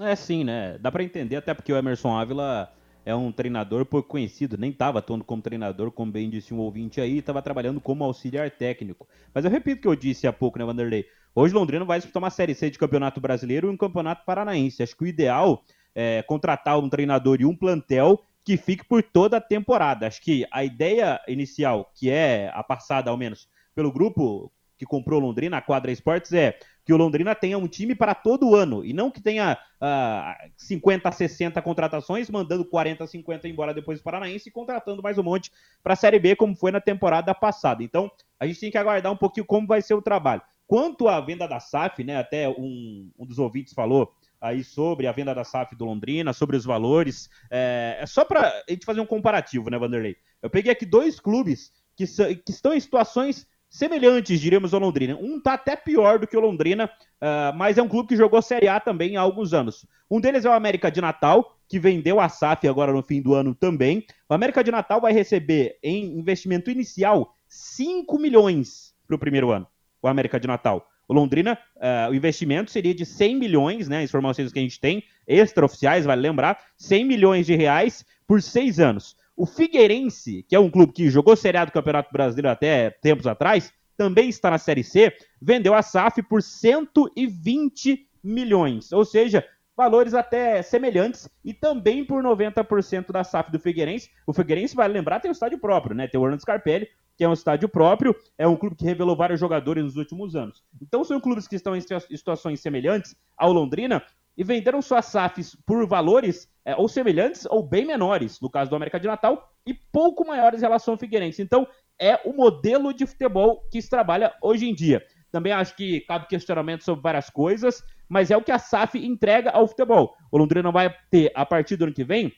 É sim, né? Dá para entender, até porque o Emerson Ávila é um treinador pouco conhecido, nem estava atuando como treinador, como bem disse um ouvinte aí, estava trabalhando como auxiliar técnico. Mas eu repito o que eu disse há pouco, né, Vanderlei? Hoje Londrina vai disputar uma Série C de Campeonato Brasileiro e um Campeonato Paranaense. Acho que o ideal é contratar um treinador e um plantel que fique por toda a temporada. Acho que a ideia inicial, que é a passada ao menos pelo grupo que comprou Londrina, a Quadra Esportes, é que o Londrina tenha um time para todo ano e não que tenha uh, 50, 60 contratações, mandando 40, 50 embora depois do Paranaense e contratando mais um monte para a Série B, como foi na temporada passada. Então, a gente tem que aguardar um pouquinho como vai ser o trabalho. Quanto à venda da SAF, né, até um, um dos ouvintes falou aí sobre a venda da SAF do Londrina, sobre os valores. É, é só para a gente fazer um comparativo, né, Vanderlei? Eu peguei aqui dois clubes que, que estão em situações semelhantes, diríamos, ao Londrina. Um tá até pior do que o Londrina, uh, mas é um clube que jogou Série A também há alguns anos. Um deles é o América de Natal, que vendeu a SAF agora no fim do ano também. O América de Natal vai receber em investimento inicial 5 milhões para o primeiro ano, o América de Natal. O Londrina, uh, o investimento seria de 100 milhões, né? Informações que a gente tem, extraoficiais, vale lembrar, 100 milhões de reais por seis anos. O Figueirense, que é um clube que jogou A do Campeonato Brasileiro até tempos atrás, também está na Série C, vendeu a SAF por 120 milhões. Ou seja, valores até semelhantes e também por 90% da SAF do Figueirense. O Figueirense, vale lembrar, tem um estádio próprio, né? Tem o Orlando Scarpelli, que é um estádio próprio, é um clube que revelou vários jogadores nos últimos anos. Então são clubes que estão em situações semelhantes ao Londrina e venderam suas SAFs por valores é, ou semelhantes ou bem menores, no caso do América de Natal, e pouco maiores em relação ao Figueirense. Então é o modelo de futebol que se trabalha hoje em dia. Também acho que cabe questionamento sobre várias coisas, mas é o que a SAF entrega ao futebol. O Londrina vai ter, a partir do ano que vem,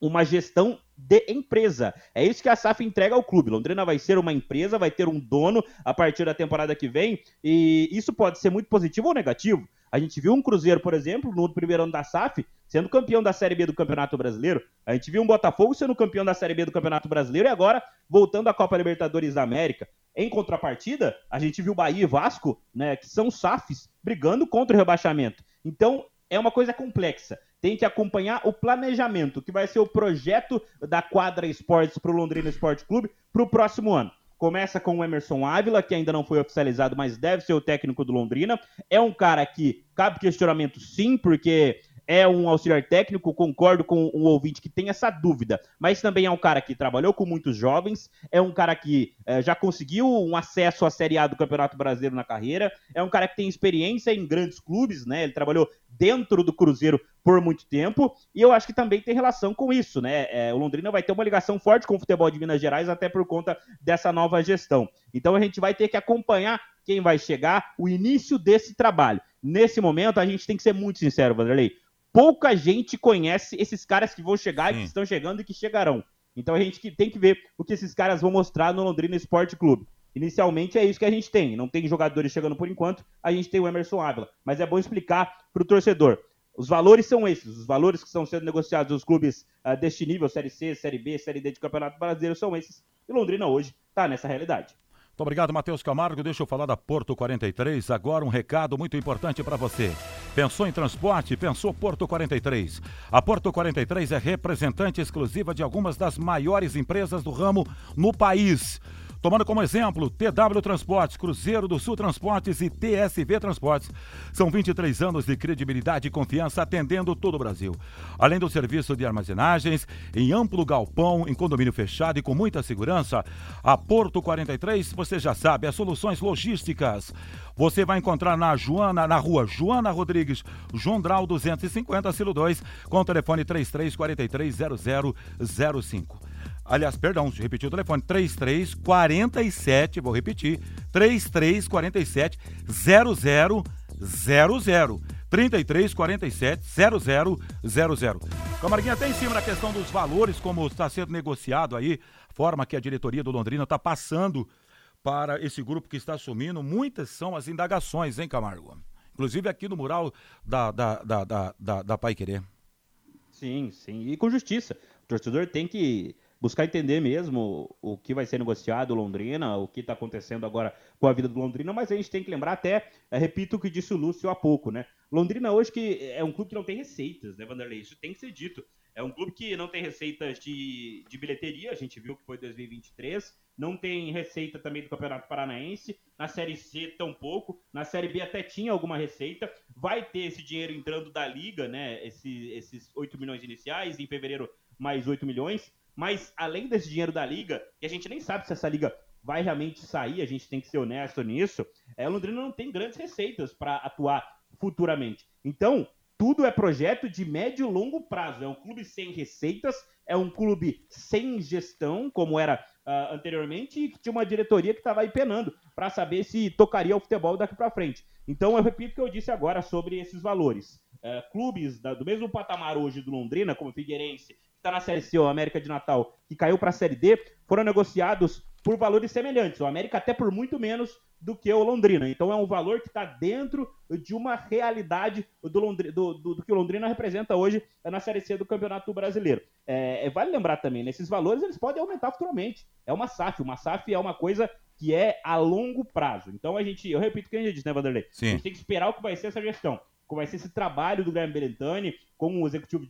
uma gestão de empresa. É isso que a SAF entrega ao clube. Londrina vai ser uma empresa, vai ter um dono a partir da temporada que vem, e isso pode ser muito positivo ou negativo. A gente viu um Cruzeiro, por exemplo, no primeiro ano da SAF, sendo campeão da Série B do Campeonato Brasileiro. A gente viu um Botafogo sendo campeão da Série B do Campeonato Brasileiro e agora voltando à Copa Libertadores da América. Em contrapartida, a gente viu Bahia e Vasco, né, que são SAFs, brigando contra o rebaixamento. Então, é uma coisa complexa tem que acompanhar o planejamento, que vai ser o projeto da Quadra Esportes para o Londrina Esporte Clube para o próximo ano. Começa com o Emerson Ávila, que ainda não foi oficializado, mas deve ser o técnico do Londrina. É um cara que cabe questionamento sim, porque é um auxiliar técnico, concordo com um ouvinte que tem essa dúvida, mas também é um cara que trabalhou com muitos jovens, é um cara que é, já conseguiu um acesso à Série A do Campeonato Brasileiro na carreira, é um cara que tem experiência em grandes clubes, né? Ele trabalhou dentro do Cruzeiro por muito tempo, e eu acho que também tem relação com isso, né? É, o Londrina vai ter uma ligação forte com o futebol de Minas Gerais, até por conta dessa nova gestão. Então a gente vai ter que acompanhar quem vai chegar, o início desse trabalho. Nesse momento, a gente tem que ser muito sincero, Vanderlei pouca gente conhece esses caras que vão chegar Sim. que estão chegando e que chegarão. Então a gente tem que ver o que esses caras vão mostrar no Londrina Esporte Clube. Inicialmente é isso que a gente tem. Não tem jogadores chegando por enquanto, a gente tem o Emerson Ávila. Mas é bom explicar para o torcedor. Os valores são esses, os valores que estão sendo negociados nos clubes uh, deste nível, Série C, Série B, Série D de Campeonato Brasileiro, são esses. E Londrina hoje está nessa realidade. Muito obrigado, Matheus Camargo. Deixa eu falar da Porto 43. Agora um recado muito importante para você. Pensou em transporte? Pensou Porto 43. A Porto 43 é representante exclusiva de algumas das maiores empresas do ramo no país. Tomando como exemplo TW Transportes, Cruzeiro do Sul Transportes e TSV Transportes. São 23 anos de credibilidade e confiança atendendo todo o Brasil. Além do serviço de armazenagens, em amplo galpão, em condomínio fechado e com muita segurança, a Porto 43, você já sabe, as soluções logísticas. Você vai encontrar na Joana, na rua Joana Rodrigues, João Drau 250, Silo 2, com o telefone 33430005. Aliás, perdão, eu repetir o telefone. 3347, vou repetir. 3347 0000. 3347 0000. Camarguinha, até em cima da questão dos valores, como está sendo negociado aí, forma que a diretoria do Londrina está passando para esse grupo que está assumindo. Muitas são as indagações, hein, Camargo? Inclusive aqui no mural da, da, da, da, da, da Pai Querer. Sim, sim. E com justiça. O torcedor tem que buscar entender mesmo o que vai ser negociado Londrina, o que está acontecendo agora com a vida do Londrina, mas a gente tem que lembrar até, é, repito o que disse o Lúcio há pouco, né? Londrina hoje que é um clube que não tem receitas, né, Vanderlei? Isso tem que ser dito. É um clube que não tem receitas de, de bilheteria, a gente viu que foi 2023, não tem receita também do Campeonato Paranaense, na Série C tampouco, na Série B até tinha alguma receita, vai ter esse dinheiro entrando da Liga, né, esse, esses 8 milhões iniciais, em fevereiro mais 8 milhões. Mas além desse dinheiro da liga, e a gente nem sabe se essa liga vai realmente sair, a gente tem que ser honesto nisso, é, Londrina não tem grandes receitas para atuar futuramente. Então, tudo é projeto de médio e longo prazo. É um clube sem receitas, é um clube sem gestão, como era uh, anteriormente, e que tinha uma diretoria que estava aí penando para saber se tocaria o futebol daqui para frente. Então, eu repito o que eu disse agora sobre esses valores. Uh, clubes da, do mesmo patamar hoje do Londrina, como Figueirense, está na Série C, o América de Natal, que caiu para a Série D, foram negociados por valores semelhantes. O América até por muito menos do que o Londrina. Então é um valor que está dentro de uma realidade do, Londrina, do, do, do, que o Londrina representa hoje na Série C do Campeonato Brasileiro. É, é, vale lembrar também, nesses valores eles podem aumentar futuramente. É uma SAF. Uma SAF é uma coisa que é a longo prazo. Então a gente, eu repito o que a gente disse, né, Vanderlei? Sim. A gente tem que esperar o que vai ser essa gestão. Como vai ser esse trabalho do Guilherme Belentani com o executivo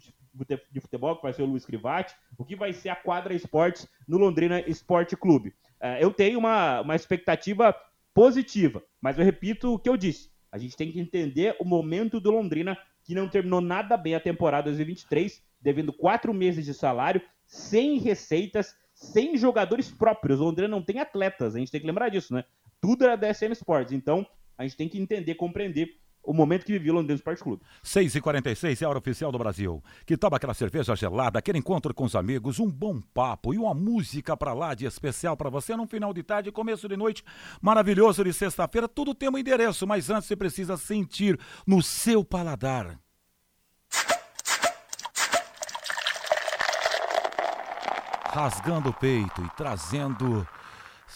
de futebol, que vai ser o Luiz Crivati, o que vai ser a quadra esportes no Londrina Esporte Clube. É, eu tenho uma, uma expectativa positiva, mas eu repito o que eu disse. A gente tem que entender o momento do Londrina, que não terminou nada bem a temporada 2023, devendo quatro meses de salário, sem receitas, sem jogadores próprios. O Londrina não tem atletas, a gente tem que lembrar disso, né? Tudo era da SM Sports. Então, a gente tem que entender, compreender o momento que vivia o Londrina Esporte Clube. 6h46 é a hora oficial do Brasil. Que tal aquela cerveja gelada, aquele encontro com os amigos, um bom papo e uma música para lá de especial para você no final de tarde, começo de noite maravilhoso de sexta-feira. Tudo tem um endereço, mas antes você precisa sentir no seu paladar. Rasgando o peito e trazendo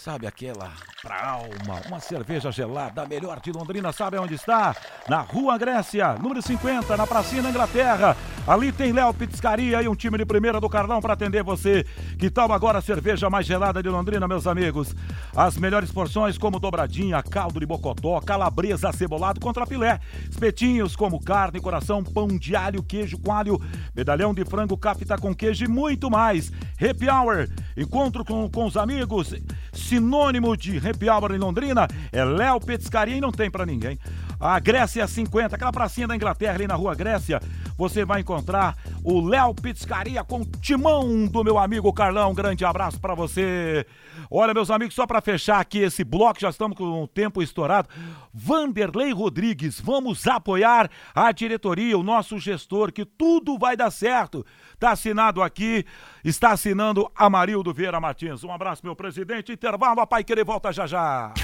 Sabe aquela pra alma, uma cerveja gelada, melhor de Londrina, sabe onde está? Na Rua Grécia, número 50, na Pracinha na Inglaterra. Ali tem Léo Pizzaria e um time de primeira do Carlão para atender você. Que tal agora a cerveja mais gelada de Londrina, meus amigos? As melhores porções como dobradinha, caldo de bocotó, calabresa cebolado contra filé, espetinhos como carne, coração, pão de alho, queijo coalho, medalhão de frango, capta com queijo e muito mais. Happy Hour, encontro com, com os amigos sinônimo de happy hour em Londrina é Léo Petiscaria e não tem para ninguém. A Grécia 50, aquela pracinha da Inglaterra ali na rua Grécia, você vai encontrar o Léo Pizzaria com timão do meu amigo Carlão. Um grande abraço para você. Olha, meus amigos, só para fechar aqui esse bloco, já estamos com o tempo estourado. Vanderlei Rodrigues, vamos apoiar a diretoria, o nosso gestor, que tudo vai dar certo. Está assinado aqui, está assinando Amarildo Vieira Martins. Um abraço, meu presidente. Intervalo, a Pai Querer volta já já.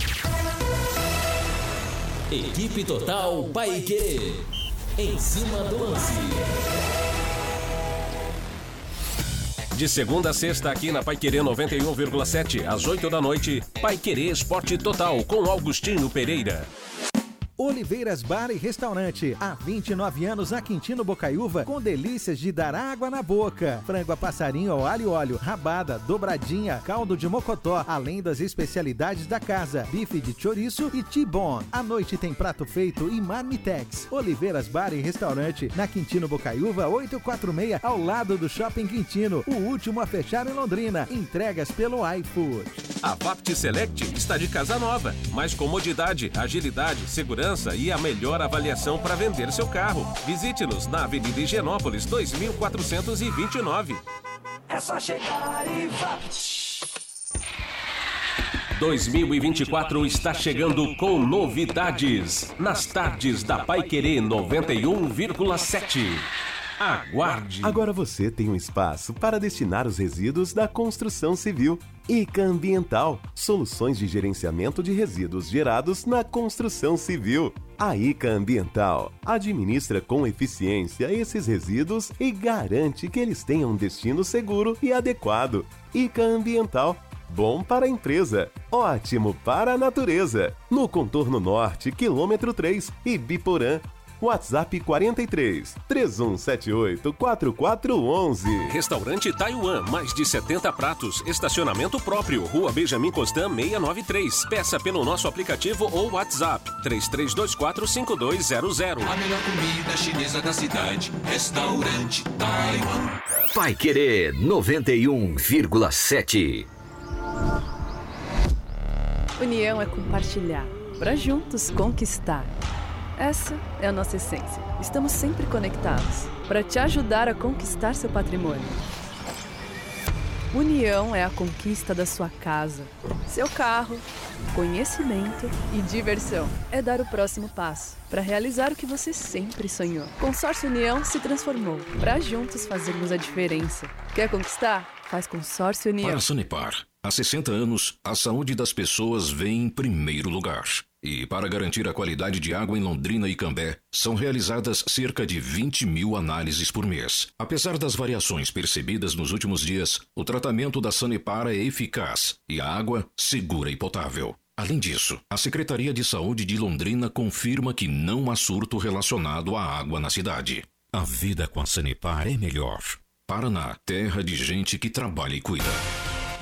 Equipe Total Paique. Em cima do lance. De segunda a sexta, aqui na Paiquerê 91,7, às 8 da noite, Paiquerê Esporte Total, com Augustinho Pereira. Oliveiras Bar e Restaurante. Há 29 anos na Quintino Bocaiúva, com delícias de dar água na boca. Frango a passarinho ao alho e óleo, rabada, dobradinha, caldo de mocotó, além das especialidades da casa, bife de chouriço e T-bone. À noite tem prato feito e marmitex. Oliveiras Bar e Restaurante, na Quintino Bocaiúva 846, ao lado do Shopping Quintino, o último a fechar em Londrina. Entregas pelo iFood. A Vapt Select está de casa nova. Mais comodidade, agilidade, segurança e a melhor avaliação para vender seu carro. Visite-nos na Avenida Higienópolis 2429. É só chegar e vá. 2024 está chegando com novidades. Nas tardes da Pai Querer 91,7. Aguarde! Agora você tem um espaço para destinar os resíduos da construção civil. ICA Ambiental soluções de gerenciamento de resíduos gerados na construção civil. A ICA Ambiental administra com eficiência esses resíduos e garante que eles tenham um destino seguro e adequado. ICA Ambiental Bom para a empresa, ótimo para a natureza. No contorno norte, quilômetro 3, Ibiporã, WhatsApp 43 3178 4411. Restaurante Taiwan, mais de 70 pratos, estacionamento próprio, Rua Benjamin Constant 693. Peça pelo nosso aplicativo ou WhatsApp 3324 5200. A melhor comida chinesa da cidade, Restaurante Taiwan. Vai Querer 91,7. União é compartilhar, para juntos conquistar. Essa é a nossa essência. Estamos sempre conectados para te ajudar a conquistar seu patrimônio. União é a conquista da sua casa, seu carro, conhecimento e diversão. É dar o próximo passo para realizar o que você sempre sonhou. Consórcio União se transformou para juntos fazermos a diferença. Quer conquistar? Faz Consórcio União. Para Sanepar, há 60 anos, a saúde das pessoas vem em primeiro lugar. E para garantir a qualidade de água em Londrina e Cambé, são realizadas cerca de 20 mil análises por mês. Apesar das variações percebidas nos últimos dias, o tratamento da Sanepar é eficaz e a água segura e potável. Além disso, a Secretaria de Saúde de Londrina confirma que não há surto relacionado à água na cidade. A vida com a Sanepar é melhor. Paraná, terra de gente que trabalha e cuida.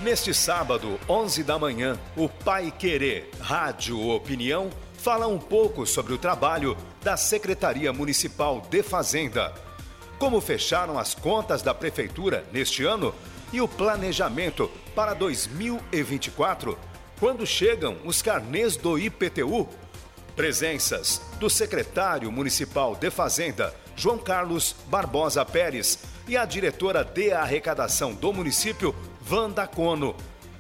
Neste sábado, 11 da manhã, o Pai Querer Rádio Opinião fala um pouco sobre o trabalho da Secretaria Municipal de Fazenda. Como fecharam as contas da Prefeitura neste ano e o planejamento para 2024, quando chegam os carnês do IPTU. Presenças do secretário municipal de Fazenda, João Carlos Barbosa Pérez, e a diretora de arrecadação do município, Vanda Cono.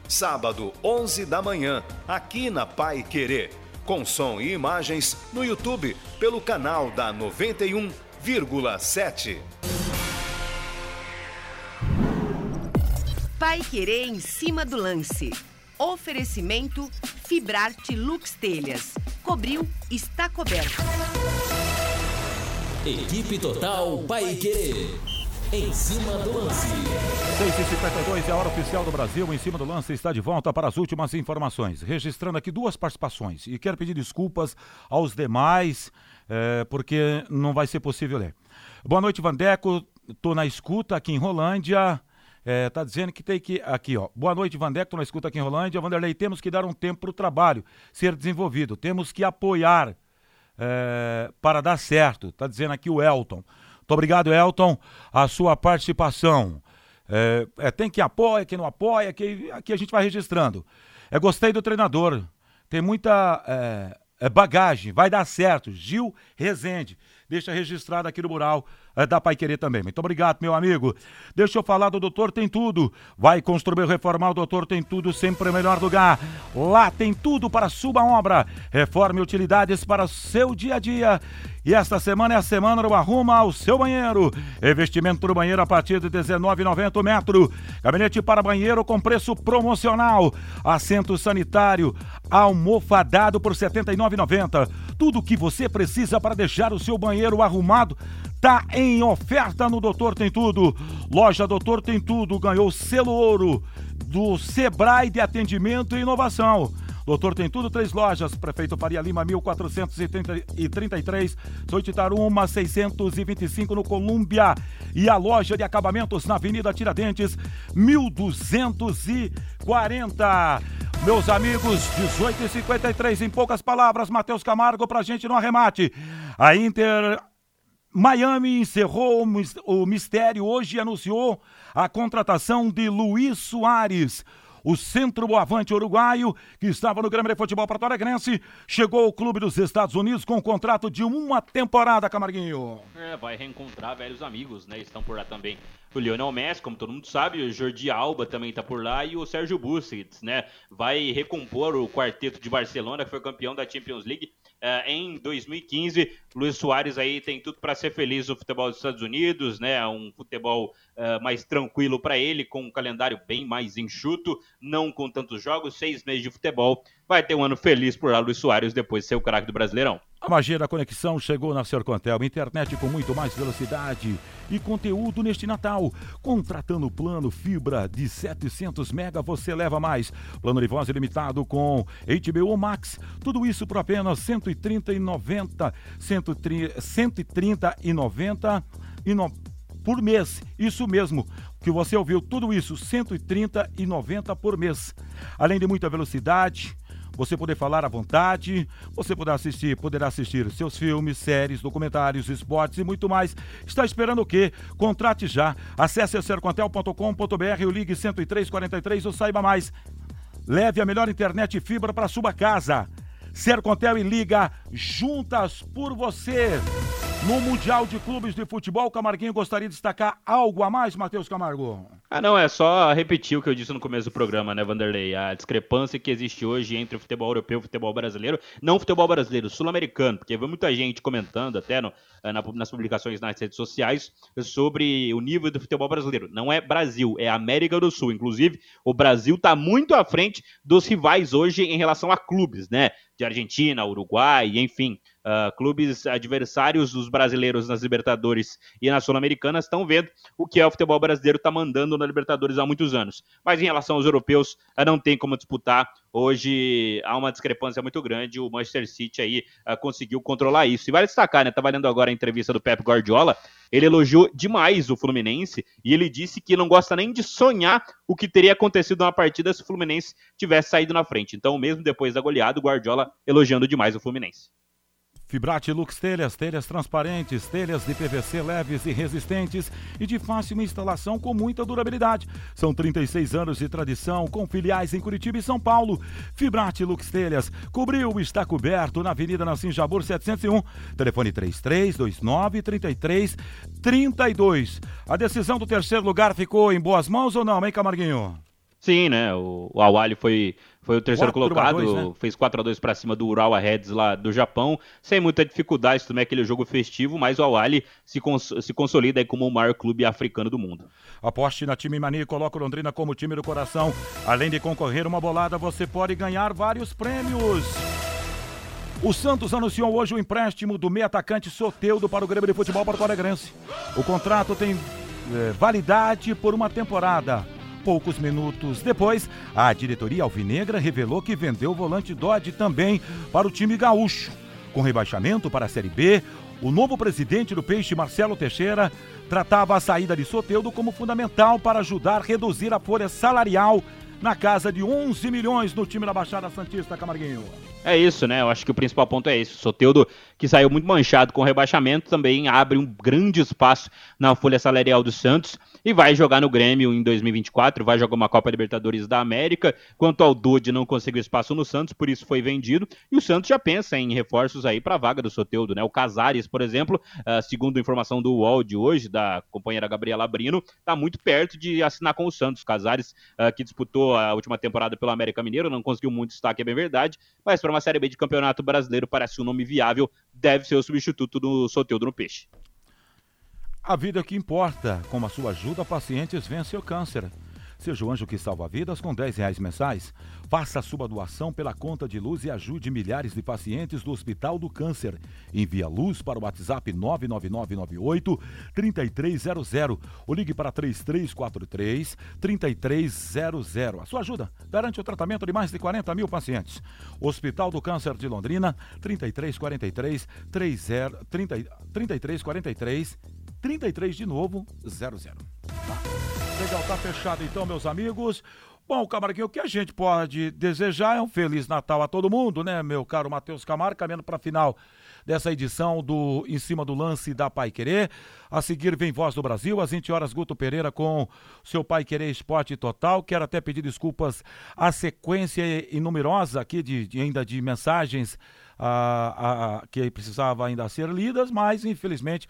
Sábado, 11 da manhã, aqui na Pai Querer. Com som e imagens no YouTube pelo canal da 91,7. Pai Querer em cima do lance. Oferecimento Fibrarte Lux Telhas. Cobriu, está coberto. Equipe Total Paique. Em cima do lance. 6h52 é a hora oficial do Brasil. Em cima do lance está de volta para as últimas informações. Registrando aqui duas participações. E quero pedir desculpas aos demais, é, porque não vai ser possível ler. Boa noite, Vandeco. Estou na escuta aqui em Rolândia. É, tá dizendo que tem que. Aqui, ó. Boa noite, Vandeco. Tô na escuta aqui em Rolândia. Vanderlei, temos que dar um tempo para o trabalho ser desenvolvido. Temos que apoiar é, para dar certo. Tá dizendo aqui o Elton. Muito obrigado, Elton, a sua participação. É, é, tem que apoia, quem não apoia, que aqui a gente vai registrando. É, gostei do treinador. Tem muita é, é bagagem, vai dar certo. Gil Rezende. Deixa registrado aqui no mural é, da Pai Querer também. Muito obrigado, meu amigo. Deixa eu falar do Doutor Tem Tudo. Vai construir reformar o Doutor Tem Tudo, sempre o melhor lugar. Lá tem tudo para sua obra. Reforme utilidades para o seu dia a dia. E esta semana é a semana do Arruma ao seu banheiro. Investimento no banheiro a partir de R$19,90 metro. Gabinete para banheiro com preço promocional. Assento sanitário almofadado por R$ 79,90. Tudo o que você precisa para deixar o seu banheiro arrumado tá em oferta no Doutor Tem Tudo. Loja Doutor Tem Tudo ganhou selo ouro do Sebrae de Atendimento e Inovação. Doutor tem tudo, três lojas. Prefeito Faria Lima, 1433. Soititaruma, 625 no Colômbia. E a loja de acabamentos na Avenida Tiradentes, 1240. Meus amigos, 18 e 53 em poucas palavras, Matheus Camargo pra gente no arremate. A Inter Miami encerrou o mistério hoje e anunciou a contratação de Luiz Soares. O centro-boavante uruguaio, que estava no Grêmio de Futebol Porto Alegrense, chegou ao clube dos Estados Unidos com um contrato de uma temporada, Camarguinho. É, vai reencontrar velhos amigos, né? Estão por lá também o Lionel Messi, como todo mundo sabe, o Jordi Alba também está por lá e o Sérgio Busquets, né? Vai recompor o quarteto de Barcelona, que foi campeão da Champions League em 2015. Luiz Soares aí tem tudo para ser feliz no futebol dos Estados Unidos, né? Um futebol uh, mais tranquilo para ele, com um calendário bem mais enxuto, não com tantos jogos, seis meses de futebol. Vai ter um ano feliz por lá, Luiz Soares, depois de ser o craque do Brasileirão. A magia da conexão chegou na Sercontel, internet com muito mais velocidade e conteúdo neste Natal. Contratando plano fibra de 700 mega, você leva mais. Plano de voz ilimitado com HBO Max. Tudo isso por apenas 130,90, 130,90 e no, por mês. Isso mesmo que você ouviu, tudo isso 130,90 por mês. Além de muita velocidade, você poder falar à vontade, você poderá assistir, poderá assistir seus filmes, séries, documentários, esportes e muito mais. Está esperando o quê? Contrate já. Acesse sercontel.com.br, o ligue 10343 ou saiba mais. Leve a melhor internet e fibra para sua casa. Sercontel e Liga juntas por você. No Mundial de Clubes de Futebol, Camarguinho gostaria de destacar algo a mais, Matheus Camargo? Ah, não, é só repetir o que eu disse no começo do programa, né, Vanderlei? A discrepância que existe hoje entre o futebol europeu e o futebol brasileiro, não o futebol brasileiro, sul-americano, porque vi muita gente comentando até no, eh, na, nas publicações nas redes sociais sobre o nível do futebol brasileiro. Não é Brasil, é América do Sul. Inclusive, o Brasil está muito à frente dos rivais hoje em relação a clubes, né? De Argentina, Uruguai, enfim. Uh, clubes adversários dos brasileiros nas Libertadores e na Sul-Americana estão vendo o que é o futebol brasileiro está mandando na Libertadores há muitos anos. Mas em relação aos europeus, uh, não tem como disputar. Hoje há uma discrepância muito grande. O Manchester City aí uh, conseguiu controlar isso. E vale destacar, né? Tá valendo agora a entrevista do Pep Guardiola. Ele elogiou demais o Fluminense e ele disse que não gosta nem de sonhar o que teria acontecido na partida se o Fluminense tivesse saído na frente. Então, mesmo depois da goleada, o Guardiola elogiando demais o Fluminense. Fibrate Lux Telhas, telhas transparentes, telhas de PVC leves e resistentes e de fácil instalação com muita durabilidade. São 36 anos de tradição com filiais em Curitiba e São Paulo. Fibrate Lux Telhas cobriu está coberto na Avenida Nassim Jabur 701. Telefone 3329 3332. A decisão do terceiro lugar ficou em boas mãos ou não, hein, Camarguinho? Sim, né? O, o Awali foi foi o terceiro colocado, dois, né? fez 4 a 2 para cima do Urawa Reds lá do Japão, sem muita dificuldade, também aquele jogo festivo, mas o Awali se, cons se consolida aí como o maior clube africano do mundo. Aposte na Time Mania e coloca o Londrina como time do coração. Além de concorrer uma bolada, você pode ganhar vários prêmios. O Santos anunciou hoje o empréstimo do meio atacante Soteudo para o Grêmio de Futebol Porto Alegrense. O contrato tem é, validade por uma temporada. Poucos minutos depois, a diretoria alvinegra revelou que vendeu o volante Dodge também para o time gaúcho. Com rebaixamento para a Série B, o novo presidente do Peixe, Marcelo Teixeira, tratava a saída de Soteudo como fundamental para ajudar a reduzir a folha salarial na casa de 11 milhões no time da Baixada Santista, Camarguinho. É isso, né? Eu acho que o principal ponto é esse. O Soteudo, que saiu muito manchado com o rebaixamento, também abre um grande espaço na folha salarial do Santos e vai jogar no Grêmio em 2024, vai jogar uma Copa Libertadores da América. Quanto ao Dude, não conseguiu espaço no Santos, por isso foi vendido. E o Santos já pensa em reforços aí para a vaga do Soteudo, né? O Casares, por exemplo, uh, segundo informação do UOL de hoje, da companheira Gabriela Brino, está muito perto de assinar com o Santos. Casares, uh, que disputou a última temporada pelo América Mineiro, não conseguiu muito destaque, é bem verdade, mas para uma Série B de Campeonato Brasileiro parece um nome viável, deve ser o substituto do Soteudo no Peixe. A vida que importa. Com a sua ajuda, pacientes vencem o câncer. Seja o anjo que salva vidas com 10 reais mensais. Faça a sua doação pela conta de luz e ajude milhares de pacientes do Hospital do Câncer. Envie luz para o WhatsApp 99998 3300 ou ligue para 3343 3300. A sua ajuda garante o tratamento de mais de 40 mil pacientes. Hospital do Câncer de Londrina 3343 30, 30, 3343 33 de novo 00. Tá? Legal, tá fechado então, meus amigos. Bom, Camarguinho, o que a gente pode desejar é um Feliz Natal a todo mundo, né, meu caro Matheus Camargo, caminhando para a final dessa edição do Em Cima do Lance da Pai Querer. A seguir vem Voz do Brasil, às 20 horas, Guto Pereira com seu Pai Querer Esporte Total. Quero até pedir desculpas à sequência inumerosa aqui de, de ainda de mensagens a, a, que precisava ainda ser lidas, mas infelizmente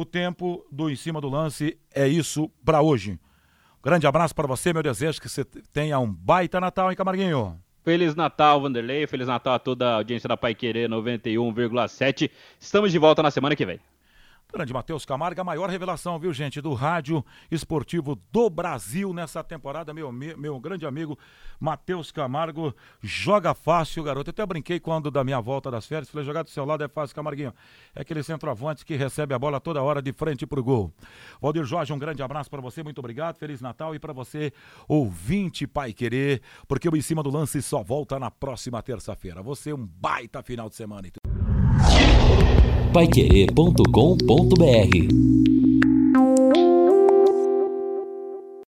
o tempo do em cima do lance é isso para hoje. Grande abraço para você, meu desejo que você tenha um baita Natal, hein, Camarguinho? Feliz Natal, Vanderlei. Feliz Natal a toda a audiência da Pai Querer 91,7. Estamos de volta na semana que vem. Grande Matheus Camargo, a maior revelação, viu, gente, do rádio esportivo do Brasil nessa temporada. Meu, meu grande amigo Matheus Camargo joga fácil, garoto. Eu até brinquei quando da minha volta das férias. Falei, jogar do seu lado é fácil, Camarguinho. É aquele centroavante que recebe a bola toda hora de frente pro gol. Valdir Jorge, um grande abraço para você, muito obrigado. Feliz Natal e para você, ouvinte Pai Querer, porque o Em Cima do Lance só volta na próxima terça-feira. Você, um baita final de semana. Paiquerê.com.br